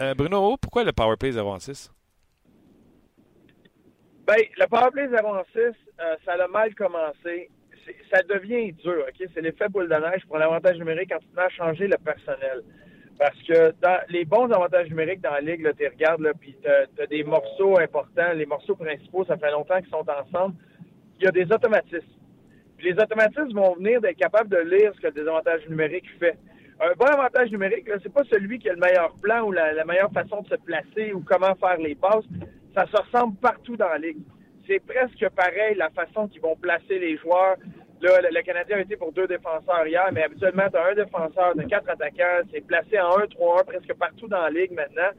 Speaker 1: Euh, Bruno, pourquoi le powerplay 0 en 6?
Speaker 4: Ben, le powerplay 0 en 6, euh, ça a mal commencé. Ça devient dur, OK? C'est l'effet boule de neige pour l'avantage numérique quand tu à changer le personnel. Parce que dans les bons avantages numériques dans la ligue, tu regardes, puis tu as, des morceaux importants. Les morceaux principaux, ça fait longtemps qu'ils sont ensemble. Il y a des automatismes. Puis les automatismes vont venir d'être capables de lire ce que le désavantage numérique fait. Un bon avantage numérique, c'est pas celui qui a le meilleur plan ou la, meilleure façon de se placer ou comment faire les passes. Ça se ressemble partout dans la ligue. C'est presque pareil la façon qu'ils vont placer les joueurs. Là, le, Canadien a été pour deux défenseurs hier, mais habituellement, tu as un défenseur de quatre attaquants. C'est placé en 1-3-1 presque partout dans la ligue maintenant.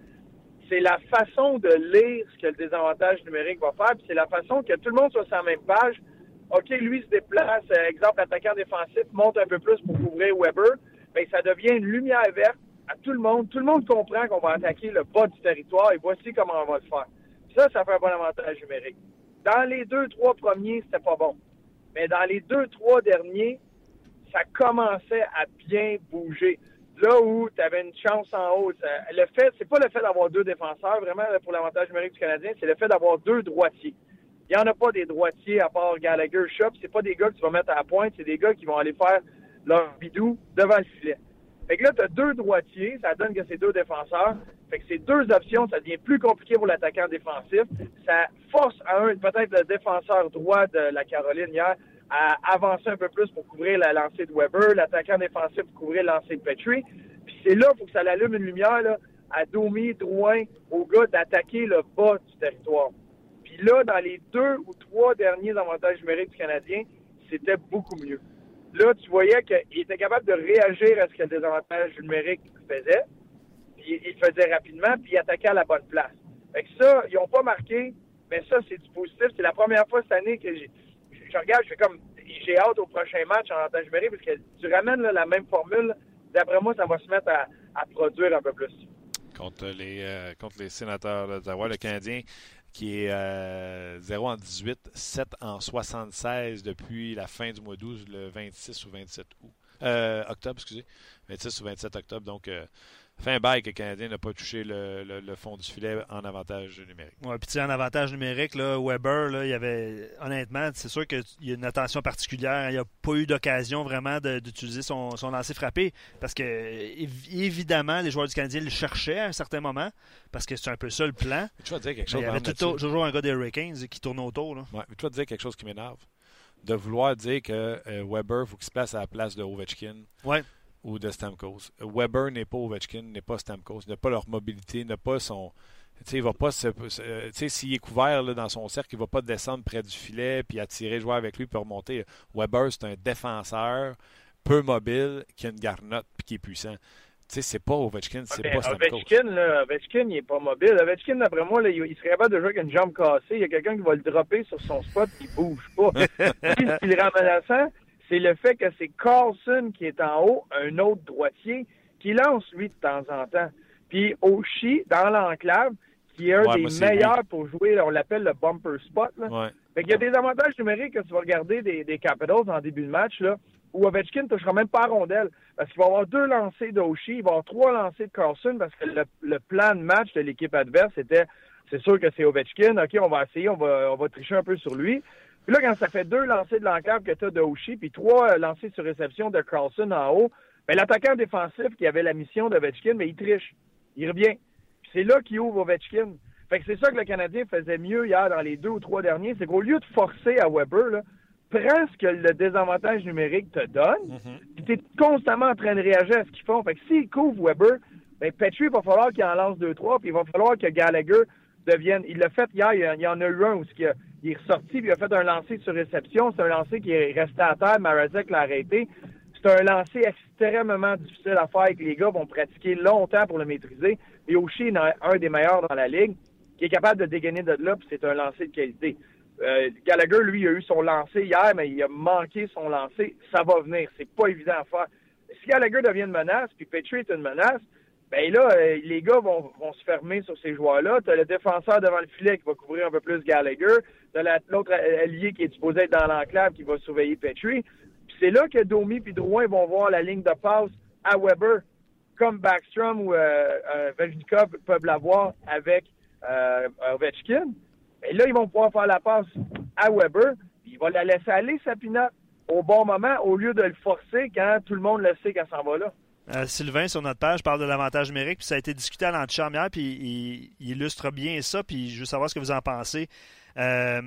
Speaker 4: C'est la façon de lire ce que le désavantage numérique va faire, c'est la façon que tout le monde soit sur la même page. OK, lui se déplace, euh, exemple, attaquant défensif, monte un peu plus pour couvrir Weber. Bien, ça devient une lumière verte à tout le monde. Tout le monde comprend qu'on va attaquer le bas du territoire et voici comment on va le faire. Ça, ça fait un bon avantage numérique. Dans les deux, trois premiers, c'était pas bon. Mais dans les deux, trois derniers, ça commençait à bien bouger. là où tu avais une chance en haut. le fait, c'est pas le fait d'avoir deux défenseurs, vraiment, pour l'avantage numérique du Canadien, c'est le fait d'avoir deux droitiers. Il n'y en a pas des droitiers à part Gallagher, Shop. C'est pas des gars que tu vas mettre à la pointe, c'est des gars qui vont aller faire leur bidou devant le filet. Fait que là, tu as deux droitiers, ça donne que c'est deux défenseurs. Fait que ces deux options, ça devient plus compliqué pour l'attaquant défensif. Ça force à un, peut-être le défenseur droit de la Caroline hier, à avancer un peu plus pour couvrir la lancée de Weber, l'attaquant défensif pour couvrir la lancée de Petrie. Puis c'est là, faut que ça allume une lumière là, à Domi, Drouin, aux gars d'attaquer le bas du territoire. Puis là, dans les deux ou trois derniers avantages numériques du Canadien, c'était beaucoup mieux. Là, tu voyais qu'il était capable de réagir à ce que le désavantage numérique faisait. Puis il faisait rapidement, puis il attaquait à la bonne place. Fait que ça, ils n'ont pas marqué, mais ça, c'est du positif. C'est la première fois cette année que je regarde, je fais comme, j'ai hâte au prochain match en avantage numérique parce que tu ramènes la même formule. D'après moi, ça va se mettre à, produire un peu plus.
Speaker 1: Contre les, euh, contre les sénateurs d'Ottawa, le Canadien qui est 0 euh, en 18, 7 en 76 depuis la fin du mois 12, le 26 ou 27 août. Euh, octobre, excusez. 26 ou 27 octobre. Donc, fait un bail que le Canadien n'a pas touché le, fond du filet en avantage numérique.
Speaker 2: Oui, puis en avantage numérique, là, Weber, là, il y avait honnêtement, c'est sûr qu'il y a une attention particulière. Il n'y a pas eu d'occasion vraiment d'utiliser son, son lancer frappé parce que évidemment, les joueurs du Canadien le cherchaient à un certain moment parce que c'est un peu ça le plan.
Speaker 1: tu vas dire quelque chose.
Speaker 2: Il y avait toujours un gars des Hurricanes qui tourne autour. Là.
Speaker 1: Ouais, mais tu vas dire quelque chose qui m'énerve. De vouloir dire que euh, Weber, il faut qu'il se place à la place de Ovechkin.
Speaker 2: Ouais
Speaker 1: ou de Stamkos. Weber n'est pas Ovechkin, n'est pas Stamkos, n'a pas leur mobilité, n'a pas son. sais, il va pas s'il est couvert là, dans son cercle, il va pas descendre près du filet puis attirer joueur avec lui pour remonter. Weber, c'est un défenseur peu mobile qui a une garnotte puis qui est puissant. Tu sais, c'est pas Ovechkin, c'est pas Stamkos.
Speaker 4: Ovechkin, là, Ovechkin, il est pas mobile. Ovechkin, d'après moi, là, il, serait capable de jouer avec une jambe cassée. Il y a quelqu'un qui va le dropper sur son spot et il bouge pas. S'il est ramassant, c'est le fait que c'est Carlson qui est en haut, un autre droitier, qui lance lui de temps en temps. Puis Oshie, dans l'enclave, qui est un des meilleurs pour jouer, on l'appelle le bumper spot. Là. Fait qu'il y a des avantages numériques que tu vas regarder des, des Capitals en début de match, là, où Ovechkin ne touchera même pas à rondelle. Parce qu'il va avoir deux lancers d'Oshie, il va y avoir trois lancers de Carlson, parce que le, plan de match de l'équipe adverse était, c'est sûr que c'est Ovechkin, OK, on va essayer, on va, on va tricher un peu sur lui. Puis là, quand ça fait deux lancers de l'enclave que tu as de Oshie, puis trois euh, lancers sur réception de Carlson en haut, bien, l'attaquant défensif qui avait la mission d'Ovechkin, mais il triche. Il revient. Puis c'est là qu'il ouvre Ovechkin. Fait que c'est ça que le Canadien faisait mieux hier dans les deux ou trois derniers, c'est qu'au lieu de forcer à Weber, là, prends ce que le désavantage numérique te donne, mm-hmm. puis tu es constamment en train de réagir à ce qu'ils font. Fait que s'il couvre Weber, ben Petrie, il va falloir qu'il en lance deux, trois, puis il va falloir que Gallagher devienne... Il l'a fait hier, il y en a eu un où il il est ressorti, puis il a fait un lancer sur réception. C'est un lancer qui est resté à terre. Marazek l'a arrêté. C'est un lancer extrêmement difficile à faire et que les gars vont pratiquer longtemps pour le maîtriser. Et Oshie est un des meilleurs dans la ligue qui est capable de dégainer de là, puis c'est un lancer de qualité. Euh, Gallagher, lui, a eu son lancer hier, mais il a manqué son lancer. Ça va venir. C'est pas évident à faire. Si Gallagher devient une menace, puis Petrie est une menace, ben là, euh, les gars vont, vont se fermer sur ces joueurs-là. Tu le défenseur devant le filet qui va couvrir un peu plus Gallagher. As l'autre allié qui est supposé être dans l'enclave qui va surveiller Petrie. Puis c'est là que Domi et Drouin vont voir la ligne de passe à Weber, comme Backstrom ou euh, euh peuvent l'avoir avec euh, Ovechkin. Et là, ils vont pouvoir faire la passe à Weber. Puis il va la laisser aller, sa au bon moment, au lieu de le forcer quand tout le monde le sait qu'elle s'en va là.
Speaker 2: Euh, Sylvain, sur notre page, parle de l'avantage numérique, puis ça a été discuté à l'antichambre puis il, illustre bien ça, puis je veux savoir ce que vous en pensez. Euh,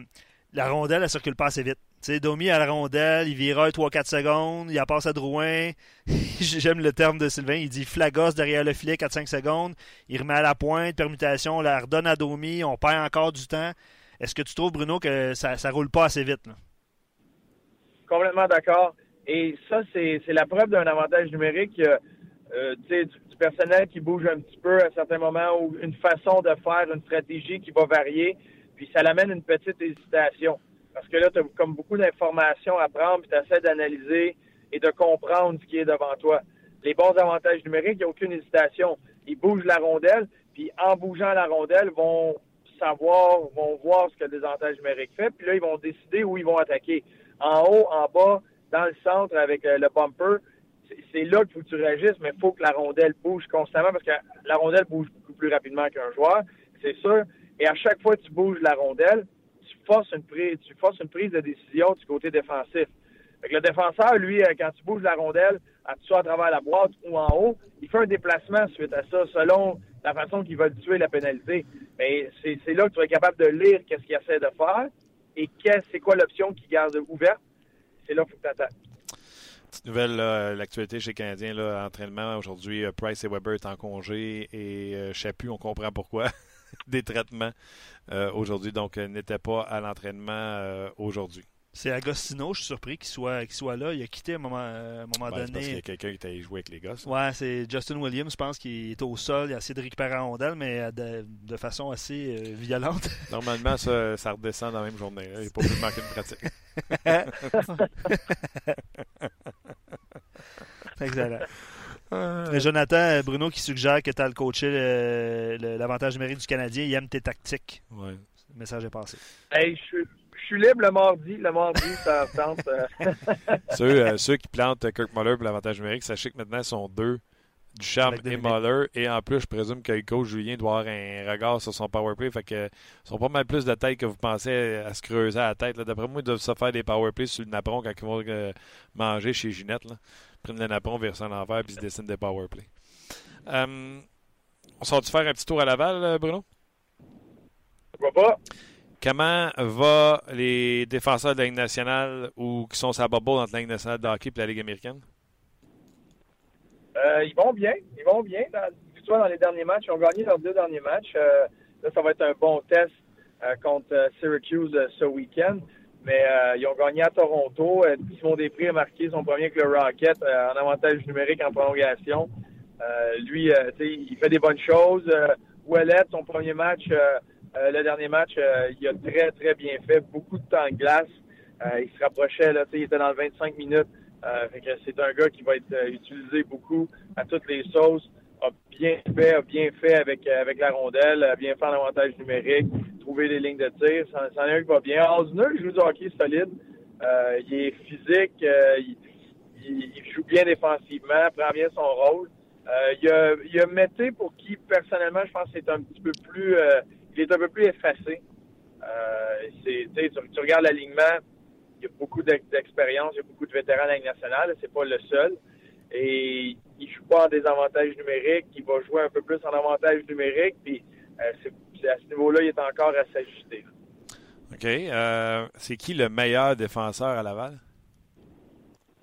Speaker 2: la rondelle, elle circule pas assez vite. Domi à la rondelle, il vira 3-4 secondes, il a passe à Drouin. J'aime le terme de Sylvain, il dit flagos derrière le filet 4-5 secondes, il remet à la pointe, permutation, on la redonne à Domi, on perd encore du temps. Est-ce que tu trouves, Bruno, que ça ne roule pas assez vite?
Speaker 4: Complètement d'accord. Et ça, c'est la preuve d'un avantage numérique. Euh, du, du, personnel qui bouge un petit peu à certains moments ou une façon de faire une stratégie qui va varier, puis ça l'amène une petite hésitation. Parce que là, tu as comme beaucoup d'informations à prendre, puis tu essaies d'analyser et de comprendre ce qui est devant toi. Les bons avantages numériques, il n'y a aucune hésitation. Ils bougent la rondelle, puis en bougeant la rondelle, vont savoir, vont voir ce que le désavantage numérique fait, puis là, ils vont décider où ils vont attaquer. En haut, en bas, dans le centre avec euh, le bumper, c'est là que tu réagisses, mais il faut que la rondelle bouge constamment parce que la rondelle bouge beaucoup plus rapidement qu'un joueur, c'est sûr. Et à chaque fois que tu bouges la rondelle, tu forces une prise, tu forces une prise de décision du côté défensif. le défenseur, lui, euh, quand tu bouges la rondelle, soit à travers la boîte ou en haut, il fait un déplacement suite à ça, selon la façon qu'il va tuer la pénalité. Mais c'est là que tu es capable de lire qu'est-ce qu'il essaie de faire et c'est quoi l'option qu'il garde ouverte. C'est là qu'il faut que tu attaques.
Speaker 1: Petite nouvelle, l'actualité chez Canadiens, là, entraînement aujourd'hui, euh, Price et Weber est en congé et euh, Chapu, on comprend pourquoi, des traitements euh, aujourd'hui, donc n'était pas à l'entraînement aujourd'hui.
Speaker 2: C'est Agostino, je suis surpris qu'il soit, qu'il soit là. Il a quitté à un moment, un moment
Speaker 1: donné.
Speaker 2: C'est parce
Speaker 1: qu'il y a quelqu'un qui t'a joué avec les gosses.
Speaker 2: Ouais, c'est Justin Williams, je pense qu'il est au sol. Il a essayé de récupérer la rondelle, mais de, de façon assez violente.
Speaker 1: Normalement, ça, ça, redescend dans la même journée. Il n'est pas obligé de manquer de pratique.
Speaker 2: Excellent. Euh, Jonathan Bruno qui suggère que tu as le coaché l'avantage numérique du Canadien. Il aime tes tactiques.
Speaker 1: Ouais.
Speaker 2: Le message est passé.
Speaker 4: Hey, je, suis libre le mardi. Le mardi, ça tente. Euh.
Speaker 1: ceux, euh, ceux, qui plantent Kirk Muller pour l'avantage numérique, sachez que maintenant, ils sont deux. Ducharme et Muller. Et en plus, je présume que le coach Julien doit avoir un regard sur son powerplay. Fait que sont pas mal plus de tête que vous pensez à se creuser à la tête. D'après moi, ils doivent se faire des powerplays sur le napperon quand ils vont euh, manger chez Ginette. Là. Prennent le napperon, vers à l'envers puis ils se dessinent des powerplays. Euh, on sort-tu faire un petit tour à Laval, euh, Bruno?
Speaker 4: pas.
Speaker 1: Comment va les défenseurs de la Ligue nationale ou qui sont sa bubble entre la Ligue nationale de hockey et la Ligue américaine?
Speaker 4: Euh, ils vont bien. Ils vont bien. Dans, dans les derniers matchs, ils ont gagné leurs deux derniers matchs. Euh, là, ça va être un bon test euh, contre Syracuse ce week-end. Mais ils ont gagné à Toronto. Simon Després a marqué son premier avec le Rocket en avantage numérique en prolongation. lui, il fait des bonnes choses. Ouellet, son premier match, le dernier match, il a très, très bien fait. Beaucoup de temps de glace. il se rapprochait, il était dans le 25 minutes. Euh, c'est un gars qui va être euh, utilisé beaucoup à toutes les sauces. A bien fait, a bien fait avec, euh, avec la rondelle, a bien fait en avantage numérique, trouver les lignes de tir. C'en est un qui va bien. Osner, joue du hockey solide. il est physique, il, joue bien défensivement, prend bien son rôle. il, y a, il Mété pour qui, personnellement, je pense que c'est un petit peu plus. il est un peu plus effacé. tu, regardes l'alignement, il y a beaucoup d'expérience, il y a beaucoup de vétérans à la Ligue nationale, c'est pas le seul. Et il joue pas en désavantage numérique, il va jouer un peu plus en avantage numérique, puis euh, à ce niveau-là, il est encore à s'ajuster.
Speaker 1: OK. Euh, c'est qui le meilleur défenseur à Laval?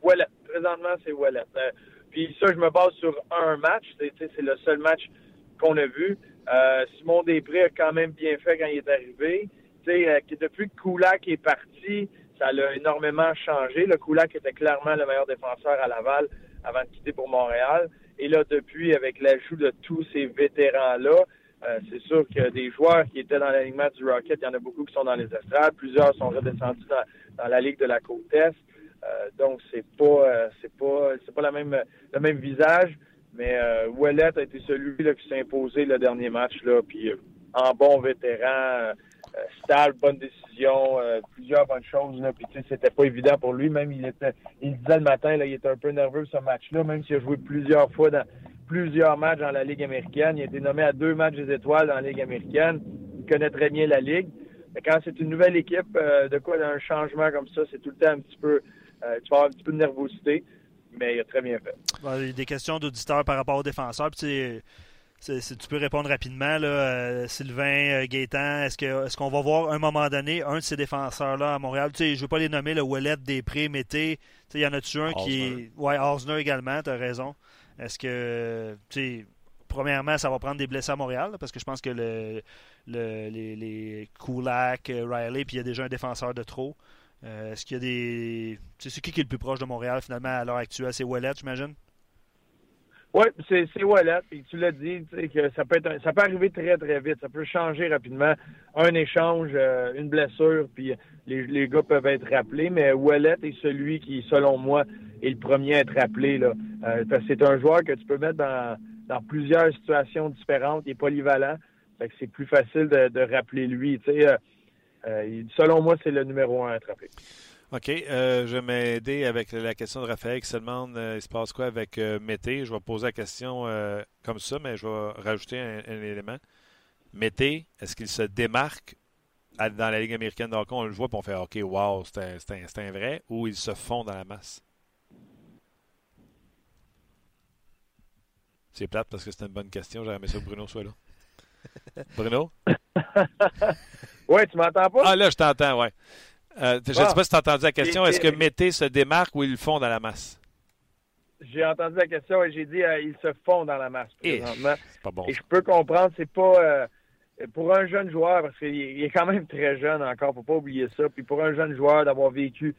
Speaker 4: Wallet. Présentement, c'est Wallet. Euh, puis ça, je me base sur un match. C'est le seul match qu'on a vu. Simon Després a quand même bien fait quand il est arrivé. depuis que Koulak est parti, ça a énormément changé. Le Koulak était clairement le meilleur défenseur à Laval avant de quitter pour Montréal. Et là, depuis, avec l'ajout de tous ces vétérans-là, euh, c'est sûr que des joueurs qui étaient dans l'alignement du Rocket, il y en a beaucoup qui sont dans les estrades. Plusieurs sont redescendus dans, la Ligue de la Côte-Est. Euh, donc, c'est pas, euh, c'est pas, c'est pas la même, le même visage. Mais Ouellet a été celui là, qui s'est imposé le dernier match. Là, puis, en bon vétéran, stable, bonne décision, plusieurs bonnes choses. Là. Puis c'était pas évident pour lui. Même il était, il disait le matin, là, il était un peu nerveux ce match-là, même s'il a joué plusieurs fois dans plusieurs matchs dans la Ligue américaine. Il a été nommé à deux matchs des étoiles dans la Ligue américaine. Il connaît très bien la Ligue. Mais quand c'est une nouvelle équipe, euh, de quoi un changement comme ça, c'est tout le temps un petit peu, tu vas avoir un petit peu de nervosité, mais il a très bien fait.
Speaker 2: il y a des questions d'auditeurs par rapport aux défenseurs. Puis si tu peux répondre rapidement, là, euh, Sylvain, euh, Gaétan, est-ce que est-ce qu'on va voir à un moment donné un de ces défenseurs-là à Montréal? Tu sais, je ne veux pas les nommer, le Wallet, Després, Mété. Il y en a-tu un qui est. Ouais, Osner également, tu as raison. Est-ce que tu sais, premièrement, ça va prendre des blessés à Montréal, parce que je pense que le, le les, les Kulak, euh, Riley, puis il y a déjà un défenseur de trop. est-ce qu'il y a des. C'est qui qui est le plus proche de Montréal finalement à l'heure actuelle? C'est Wallet, j'imagine?
Speaker 4: Oui, c'est, Wallet. Puis tu l'as dit, que ça peut être ça peut arriver très, très vite. Ça peut changer rapidement. Un échange, euh, une blessure, puis les, les gars peuvent être rappelés. Mais Wallet est celui qui, selon moi, est le premier à être rappelé. Là. Euh, c'est un joueur que tu peux mettre dans, plusieurs situations différentes. Il est polyvalent. C'est plus facile de, rappeler lui. Sais, euh, selon moi, c'est le numéro un à être rappelé.
Speaker 1: OK. Euh, je vais m'aider avec la question de Raphaël qui se demande il se passe quoi avec Mété? Je vais poser la question comme ça, mais je vais rajouter un, élément. Mété, est-ce qu'il se démarque dans la Ligue américaine de On le voit et on fait OK, wow, c'est un, vrai, ou il se fond dans la masse? C'est plate parce que c'est une bonne question. J'aimerais ça que Bruno soit là. Bruno?
Speaker 4: oui, tu m'entends pas?
Speaker 1: Ah là, je t'entends, oui. Euh, je ne sais pas si tu as entendu la question. Est-ce que Mété se démarque ou ils le font dans la masse?
Speaker 4: J'ai entendu la question et j'ai dit euh, ils se font dans la masse présentement.
Speaker 1: Pas bon.
Speaker 4: Et je peux comprendre, c'est pas euh, pour un jeune joueur, parce qu'il est quand même très jeune encore, faut pas oublier ça. Puis pour un jeune joueur d'avoir vécu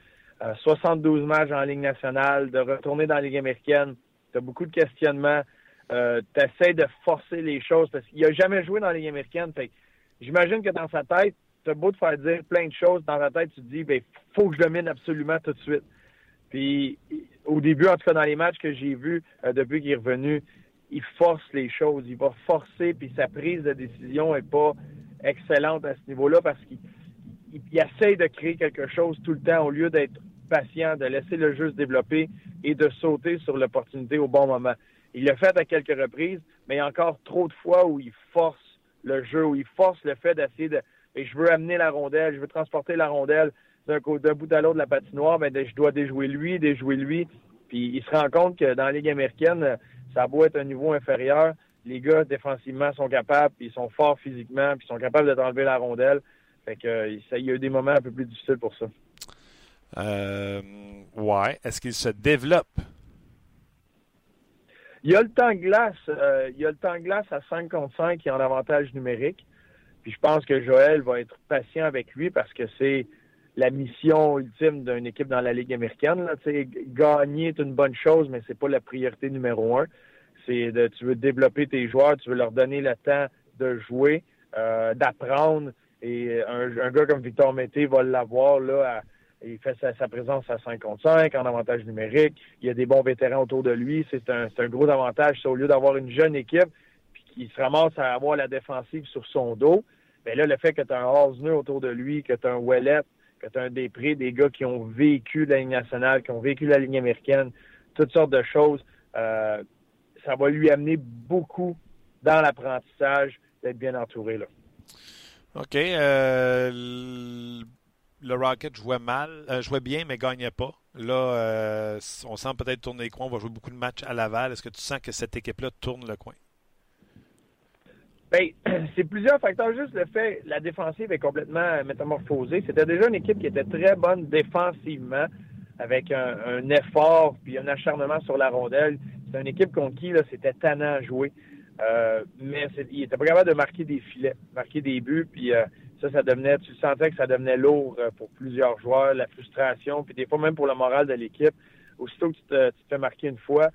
Speaker 4: 72 matchs en Ligue nationale, de retourner dans la Ligue américaine, tu as beaucoup de questionnements. Euh, tu essaies de forcer les choses parce qu'il n'a jamais joué dans la Ligue américaine. j'imagine que dans sa tête, tu as beau te faire dire plein de choses, dans ta tête, tu te dis, ben, faut que je domine absolument tout de suite. Puis, au début, en tout cas, dans les matchs que j'ai vus euh, depuis qu'il est revenu, il force les choses. Il va forcer, puis sa prise de décision n'est pas excellente à ce niveau-là parce qu'il il, essaie de créer quelque chose tout le temps au lieu d'être patient, de laisser le jeu se développer et de sauter sur l'opportunité au bon moment. Il l'a fait à quelques reprises, mais il y a encore trop de fois où il force le jeu, où il force le fait d'essayer de. Et je veux amener la rondelle, je veux transporter la rondelle d'un bout à l'autre de la patinoire, ben, je dois déjouer lui, déjouer lui. Puis il se rend compte que dans la Ligue américaine, ça a beau être un niveau inférieur, les gars défensivement sont capables, ils sont forts physiquement, puis ils sont capables de t'enlever la rondelle. Fait que ça, il y a eu des moments un peu plus difficiles pour ça.
Speaker 1: Euh, ouais. Est-ce qu'il se développe?
Speaker 4: Il y a le temps de glace, euh, il y a le temps de glace à 5 contre 5 qui a un avantage numérique. Puis je pense que Joël va être patient avec lui parce que c'est la mission ultime d'une équipe dans la Ligue américaine. Gagner est une bonne chose, mais c'est pas la priorité numéro un. C'est de tu veux développer tes joueurs, tu veux leur donner le temps de jouer, euh, d'apprendre. Et un, un, gars comme Victor Mété va l'avoir là à il fait sa, présence à 5 contre 5 en avantage numérique. Il y a des bons vétérans autour de lui. C'est un, gros avantage. au lieu d'avoir une jeune équipe puis qui se ramasse à avoir la défensive sur son dos, bien là, le fait que tu as un Osner autour de lui, que tu as un Ouellet, que tu as un Després, des gars qui ont vécu la Ligue nationale, qui ont vécu la Ligue américaine, toutes sortes de choses, euh, ça va lui amener beaucoup dans l'apprentissage d'être bien entouré. Là.
Speaker 1: OK. Euh, le Rocket jouait mal, euh, jouait bien, mais gagnait pas. Là, euh, on sent peut-être tourner les coins. On va jouer beaucoup de matchs à Laval. Est-ce que tu sens que cette équipe-là tourne le coin?
Speaker 4: Bien, c'est plusieurs facteurs. Juste le fait, la défensive est complètement métamorphosée. C'était déjà une équipe qui était très bonne défensivement, avec un, effort puis un acharnement sur la rondelle. C'est une équipe contre qui c'était tannant à jouer. Euh, mais il était pas capable de marquer des filets, marquer des buts, puis ça, ça devenait, tu sentais que ça devenait lourd euh, pour plusieurs joueurs, la frustration, puis des fois même pour le moral de l'équipe. Aussitôt que tu te, fais marquer une fois,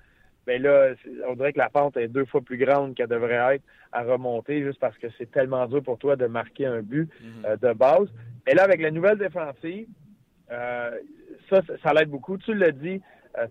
Speaker 4: ben là, on dirait que la pente est deux fois plus grande qu'elle devrait être à remonter, juste parce que c'est tellement dur pour toi de marquer un but mhm. euh, de base. Et là, avec la nouvelle défensive, euh, ça, ça, l'aide beaucoup. Tu l'as dit,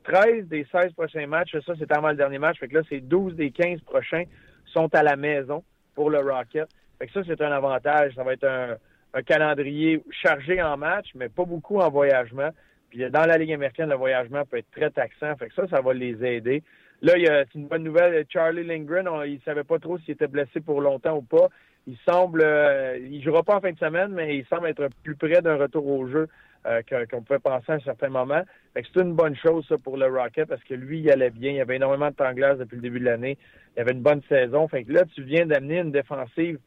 Speaker 4: 13 des 16 prochains matchs, ça c'est avant le dernier match, fait que là, c'est 12 des 15 prochains sont à la maison pour le Rocket. Fait que ça, c'est un avantage. Ça va être un, calendrier chargé en match, mais pas beaucoup en voyagement. Puis dans la Ligue américaine, le voyagement peut être très taxant. Fait que ça, ça va les aider. Là, il y a une bonne nouvelle. Charlie Lindgren, il ne savait pas trop s'il était blessé pour longtemps ou pas. Il semble, euh, il jouera pas en fin de semaine, mais il semble être plus près d'un retour au jeu euh, qu'on pouvait penser à un certain moment. C'est une bonne chose ça, pour le Rocket parce que lui, il allait bien. Il avait énormément de temps depuis le début de l'année. Il avait une bonne saison. Fait que là, tu viens d'amener une défensive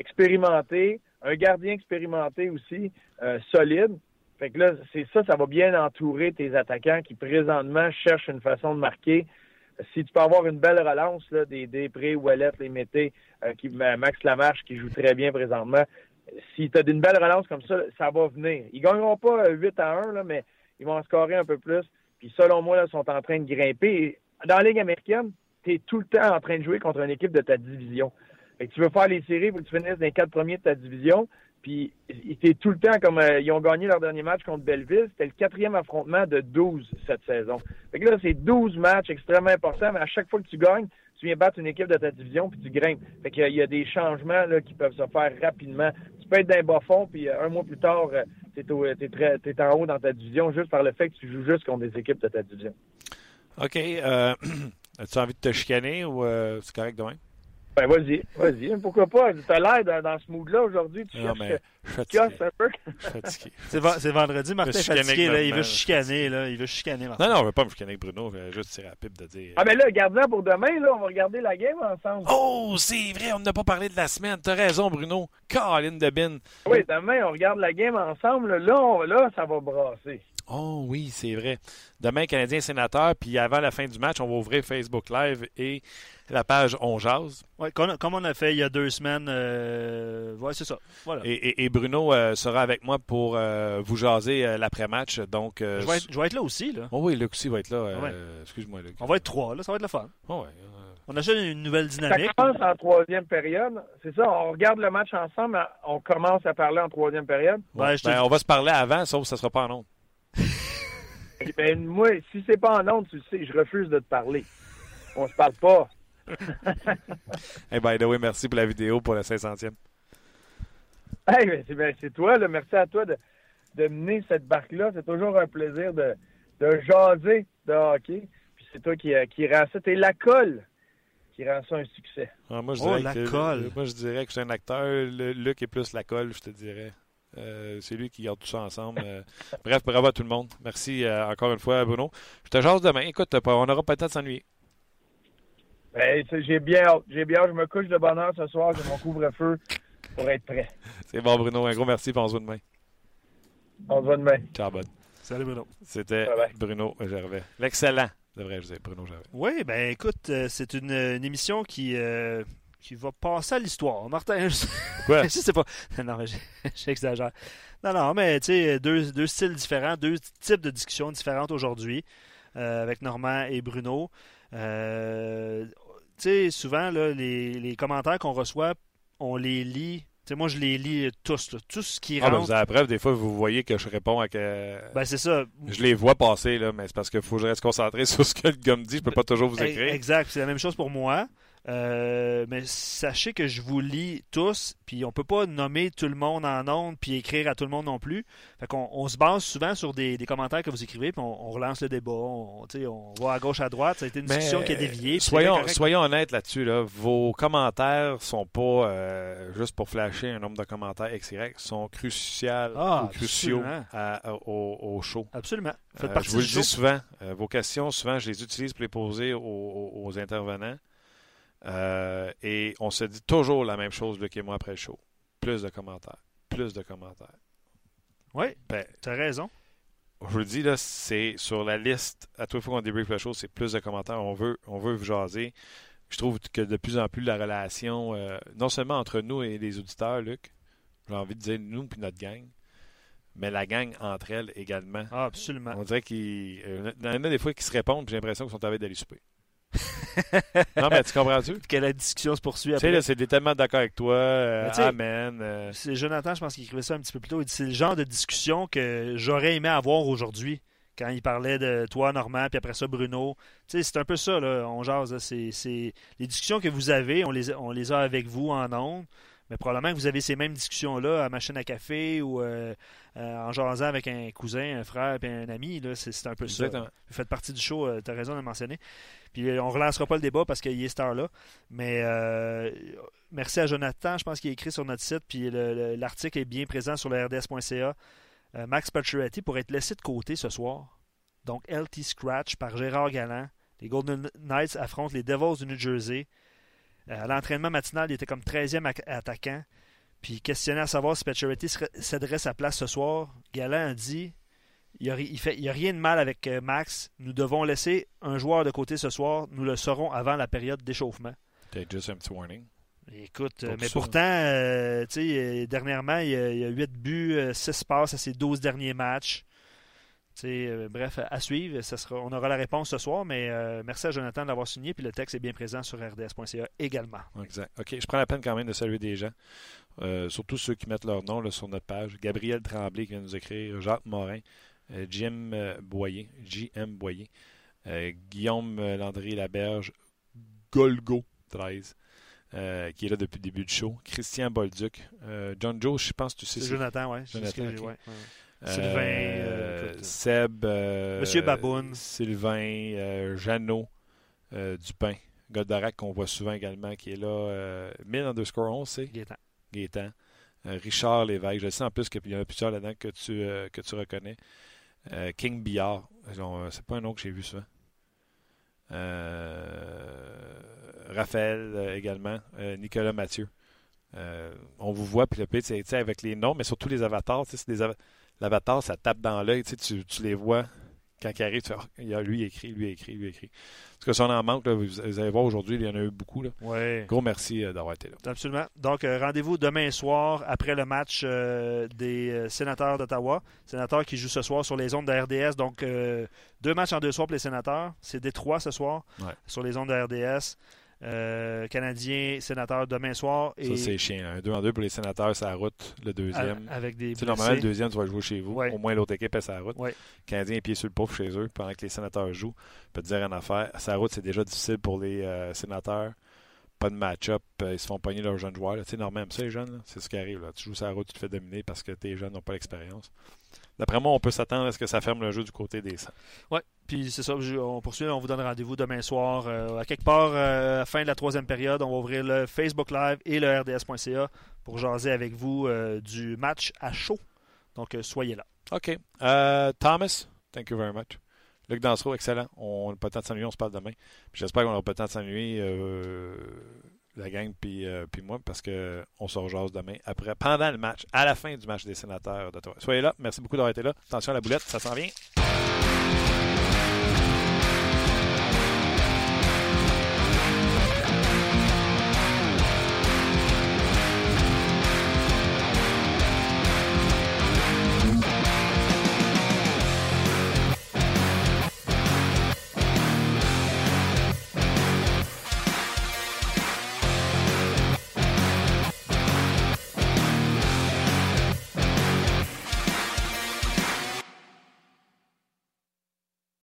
Speaker 4: expérimenté, un gardien expérimenté aussi, euh, solide. Fait que là, c'est ça, ça va bien entourer tes attaquants qui présentement cherchent une façon de marquer. Si tu peux avoir une belle relance, là, des Després, Ouellet, les Mété, euh, qui, Max Lamarche qui joue très bien présentement, si tu as une belle relance comme ça, ça va venir. Ils gagneront pas 8 à 1, là, mais ils vont en scorer un peu plus. Puis selon moi, là, ils sont en train de grimper. dans la Ligue américaine, tu es tout le temps en train de jouer contre une équipe de ta division tu veux faire les séries, faut que tu finisses dans les quatre premiers de ta division. Puis, était tout le temps comme euh, ils ont gagné leur dernier match contre Belleville. C'était le quatrième affrontement de 12 cette saison. Fait que là, c'est 12 matchs extrêmement importants, mais à chaque fois que tu gagnes, tu viens battre une équipe de ta division, puis tu grimpes. Fait qu'il y a- il y a des changements là, qui peuvent se faire rapidement. Tu peux être d'un bas fond, puis euh, un mois plus tard, euh, t'es, t'es en haut dans ta division juste par le fait que tu joues juste contre des équipes de ta division.
Speaker 1: OK. euh, As-tu envie de te chicaner ou euh, c'est correct demain?
Speaker 4: Ben, vas-y, vas-y. Pourquoi pas? T'as l'air dans, dans ce mood-là aujourd'hui. Tu
Speaker 1: Non,
Speaker 4: cherches
Speaker 1: mais je suis fatigué.
Speaker 4: gosse un peu.
Speaker 2: C'est c'est vendredi, Martin est
Speaker 1: chicaner
Speaker 2: fatigué, là, il veut chicaner, là, il veut chicaner, Martin.
Speaker 1: Non, non, on ne veut pas me chicaner avec Bruno. Je vais juste tirer rapide de dire.
Speaker 4: Ah, mais là, garde-en pour demain, là. On va regarder la game ensemble.
Speaker 1: Oh, c'est vrai, on n'a pas parlé de la semaine. T'as raison, Bruno. Caroline de Bin.
Speaker 4: Oui, demain, on regarde la game ensemble. Là, on- là ça va brasser.
Speaker 1: Oh oui, c'est vrai. Demain, Canadien sénateur, puis avant la fin du match, on va ouvrir Facebook Live et la page On Jase.
Speaker 2: Ouais, comme, on a fait il y a deux semaines. Euh... Ouais, c'est ça. Voilà.
Speaker 1: Et, et- et Bruno euh, sera avec moi pour euh, vous jaser euh, l'après-match. Donc, euh,
Speaker 2: je, vais être, je vais être là aussi. Là.
Speaker 1: Oh oui, Luc aussi va être là.
Speaker 2: ouais.
Speaker 1: Excuse-moi, Luc.
Speaker 2: On va être trois, là, ça va être le fun.
Speaker 1: Oh ouais,
Speaker 2: On a déjà une nouvelle
Speaker 4: Ça
Speaker 2: dynamique.
Speaker 4: commence en troisième période. C'est ça, on regarde le match ensemble. On commence à parler en troisième période?
Speaker 2: Te
Speaker 1: Ben, on va se parler avant, sauf que ça ne sera pas en ondes.
Speaker 4: Et Ben, moi, si c'est pas en ondes, tu le sais, je refuse de te parler. On se parle pas.
Speaker 1: Hey, by the way, merci pour la vidéo pour la 500e.
Speaker 4: Hey, ben, c'est, ben, c'est toi, là. Merci à toi de, de mener cette barque-là. C'est toujours un plaisir de, de jaser de hockey. Puis c'est toi qui, euh, qui rend ça. T'es la colle qui rend ça un succès.
Speaker 1: Ah, moi, je
Speaker 2: Oh,
Speaker 1: dirais
Speaker 2: la
Speaker 1: que,
Speaker 2: colle.
Speaker 1: Moi, je dirais que je suis un acteur. Le- Luc est plus la colle, je te dirais. Euh, c'est lui qui garde tout ça ensemble. Euh, bref, bravo à tout le monde. Merci euh, encore une fois, Bruno. Je te jase demain. Écoute, on aura pas le temps de s'ennuyer.
Speaker 4: Ben, j'ai bien hâte. J'ai bien hâte. Je me couche de bonne heure ce soir. J'ai mon couvre-feu pour être prêt.
Speaker 1: C'est bon, Bruno. Un gros merci. puis on se voit demain.
Speaker 4: On se voit demain.
Speaker 1: Ciao, bud.
Speaker 2: Salut, Bruno.
Speaker 1: C'était. Bruno Gervais. L'excellent, devrais-je dire, Bruno Gervais.
Speaker 2: Oui, ben écoute, euh, c'est une, une émission qui, euh, qui va passer à l'histoire. Martin, je,
Speaker 1: Quoi?
Speaker 2: je sais pas. Non, mais j'exagère. Non, non, mais tu sais, deux, deux styles différents, deux types de discussions différentes aujourd'hui euh, avec Normand et Bruno. Euh, tu sais, souvent, là, les, les commentaires qu'on reçoit, on les lit. Tu sais, moi, je les lis tous. là. Tout ce qui
Speaker 1: Ah, ben, vous avez la preuve, des fois, vous voyez que je réponds à que.
Speaker 2: Ben, c'est ça.
Speaker 1: je les vois passer, là, mais c'est parce qu'il faut que je reste concentré sur ce que le gars me dit. Je peux pas toujours vous écrire.
Speaker 2: Exact, c'est la même chose pour moi. Euh, mais sachez que je vous lis tous, puis on peut pas nommer tout le monde en ondes puis écrire à tout le monde non plus. Fait qu'on on se base souvent sur des, des commentaires que vous écrivez, puis on, on relance le débat, on, on va à gauche à droite. Ça a été une
Speaker 1: Mais,
Speaker 2: discussion qui a dévié.
Speaker 1: Soyons, honnêtes là-dessus. Là. Vos commentaires sont pas euh, juste pour flasher un nombre de commentaires XY, sont cruciaux,
Speaker 2: Ah,
Speaker 1: ou cruciaux à- à- au, au show.
Speaker 2: Absolument.
Speaker 1: Euh, je vous le dis souvent, euh, vos questions, souvent, je les utilise pour les poser aux, aux- aux intervenants. Euh, et on se dit toujours la même chose, Luc et moi, après le show. Plus de commentaires. Plus de commentaires.
Speaker 2: Oui,
Speaker 1: Ben,
Speaker 2: tu as raison.
Speaker 1: je vous le dis, là, c'est sur la liste, à toute fois qu'on débrief le show, c'est plus de commentaires. On veut, on veut vous jaser. Je trouve que de plus en plus la relation, euh, non seulement entre nous et les auditeurs, Luc, j'ai envie de dire nous puis notre gang, mais la gang entre elles également.
Speaker 2: Ah, absolument.
Speaker 1: On dirait qu'il euh, y en a des fois qui se répondent, puis j'ai l'impression qu'ils sont en train d'aller souper. Non, mais tu comprends-tu?
Speaker 2: Que la discussion se poursuit
Speaker 1: Tu sais,
Speaker 2: après.
Speaker 1: là, c'est tellement d'accord avec toi. euh, amen. euh,
Speaker 2: C'est Jonathan, je pense qu'il écrivait ça un petit peu plus tôt. Il dit c'est le genre de discussion que j'aurais aimé avoir aujourd'hui. Quand il parlait de toi, Normand, puis après ça, Bruno. Tu sais, c'est un peu ça, là, on jase. C'est, Les discussions que vous avez, on les, a- on les a avec vous en ondes. Mais probablement que vous avez ces mêmes discussions-là à machine à café ou euh, euh, en jasant avec un cousin, un frère puis un ami. Là, c'est, un peu ça. Vous faites partie du show, tu as raison de le mentionner. Puis euh, on relancera pas le débat parce qu'il est cette heure-là. Mais euh, merci à Jonathan, je pense qu'il est écrit sur notre site. Puis le- le- l'article est bien présent sur le rds.ca. Euh, Max Pacioretty pourrait être laissé de côté ce soir. Donc LT Scratch par Gérard Galland. Les Golden Knights affrontent les Devils du New Jersey. Euh, à l'entraînement matinal, il était comme 13e ac- attaquant. Puis questionné à savoir si Pacioretty céderait sa place ce soir, Galland a dit il n'y a, rien de mal avec euh, Max. Nous devons laisser un joueur de côté ce soir. Nous le saurons avant la période d'échauffement.
Speaker 1: T'as juste un petit warning.
Speaker 2: Écoute, euh,
Speaker 1: Pour
Speaker 2: mais
Speaker 1: ça.
Speaker 2: pourtant, euh, euh, dernièrement, il y, a, il y a 8 buts, 6 passes à ses 12 derniers matchs. Euh, bref, à, suivre. Ça sera, on aura la réponse ce soir, mais euh, merci à Jonathan de l'avoir signé. Puis le texte est bien présent sur rds.ca également.
Speaker 1: Exact. OK, je prends la peine quand même de saluer des gens, euh, surtout ceux qui mettent leur nom là, sur notre page. Gabriel Tremblay qui vient nous écrire, Jacques Morin, Jim Boyer, JM Boyer, Guillaume Landry Laberge, Golgo, 13, euh, qui est là depuis le début du show. Christian Bolduc. Euh, John Joe, je pense que tu sais.
Speaker 2: C'est Jonathan, oui.
Speaker 1: Jonathan, ok.
Speaker 2: Ouais, ouais.
Speaker 1: Euh,
Speaker 2: Sylvain, euh, écoute,
Speaker 1: Seb. euh,
Speaker 2: Monsieur Baboun.
Speaker 1: Sylvain. euh, Jeannot euh, Dupin. Goldorak qu'on voit souvent également, qui est là. Euh, 1000 underscore 11, c'est?
Speaker 2: Gaétan.
Speaker 1: Gaétan. Euh, Richard Lévesque. Je sais en plus qu'il y en a plusieurs là-dedans que tu, euh, que tu reconnais. Euh, King Billard. C'est pas un nom que j'ai vu souvent. Euh, Raphaël euh, également. Euh, Nicolas Mathieu. Euh, on vous voit, puis le pire, avec les noms, mais surtout les avatars. c'est des ava- L'avatar, ça tape dans l'œil. Tu, sais, tu, tu les vois quand ils arrivent. Tu Ah, il y a lui écrit, lui écrit, lui écrit. Parce que si on en manque, là, vous, vous allez voir aujourd'hui, il y en a eu beaucoup. Là.
Speaker 2: Ouais.
Speaker 1: Gros merci euh, d'avoir été là.
Speaker 2: Absolument. Donc, euh, rendez-vous demain soir après le match euh, des sénateurs d'Ottawa. Sénateurs qui jouent ce soir sur les ondes de RDS. Donc, deux matchs en deux soirs pour les sénateurs. C'est Détroit ce soir
Speaker 1: Ouais.
Speaker 2: sur les ondes de RDS. Euh, Canadiens, sénateurs demain soir. Et
Speaker 1: Ça, c'est chiant. Un 2 en 2 pour les sénateurs, c'est la route. Le deuxième.
Speaker 2: a- avec des
Speaker 1: normalement, le deuxième, tu vas jouer chez vous.
Speaker 2: Ouais.
Speaker 1: Au moins, l'autre équipe est la route.
Speaker 2: Ouais.
Speaker 1: Canadien pied sur le pauvre chez eux pendant que les sénateurs jouent. Je peux te dire une affaire. Sa route, c'est déjà difficile pour les euh, sénateurs. Pas de match-up. euh, ils se font pogner leurs jeunes joueurs. Tu sais, normalement, ça, les jeunes, c'est ce qui arrive. Là. Tu joues sur la route, tu te fais dominer parce que tes jeunes n'ont pas l'expérience. D'après moi, on peut s'attendre à ce que ça ferme le jeu du côté des 100.
Speaker 2: Puis c'est ça, on poursuit, on vous donne rendez-vous demain soir. euh, à quelque part, euh, fin de la troisième période, on va ouvrir le Facebook Live et le RDS.ca pour jaser avec vous euh, du match à chaud. Donc, soyez là.
Speaker 1: OK. Thomas, thank you very much. Luc Dansereau, excellent. On n'a pas le temps de s'ennuyer, on se parle demain. J'espère qu'on n'aura pas le temps de s'ennuyer, euh, la gang, puis, euh, moi, parce qu'on se rejase demain, après, pendant le match, à la fin du match des sénateurs d'Ottawa. Soyez là. Merci beaucoup d'avoir été là. Attention à la boulette, ça s'en vient.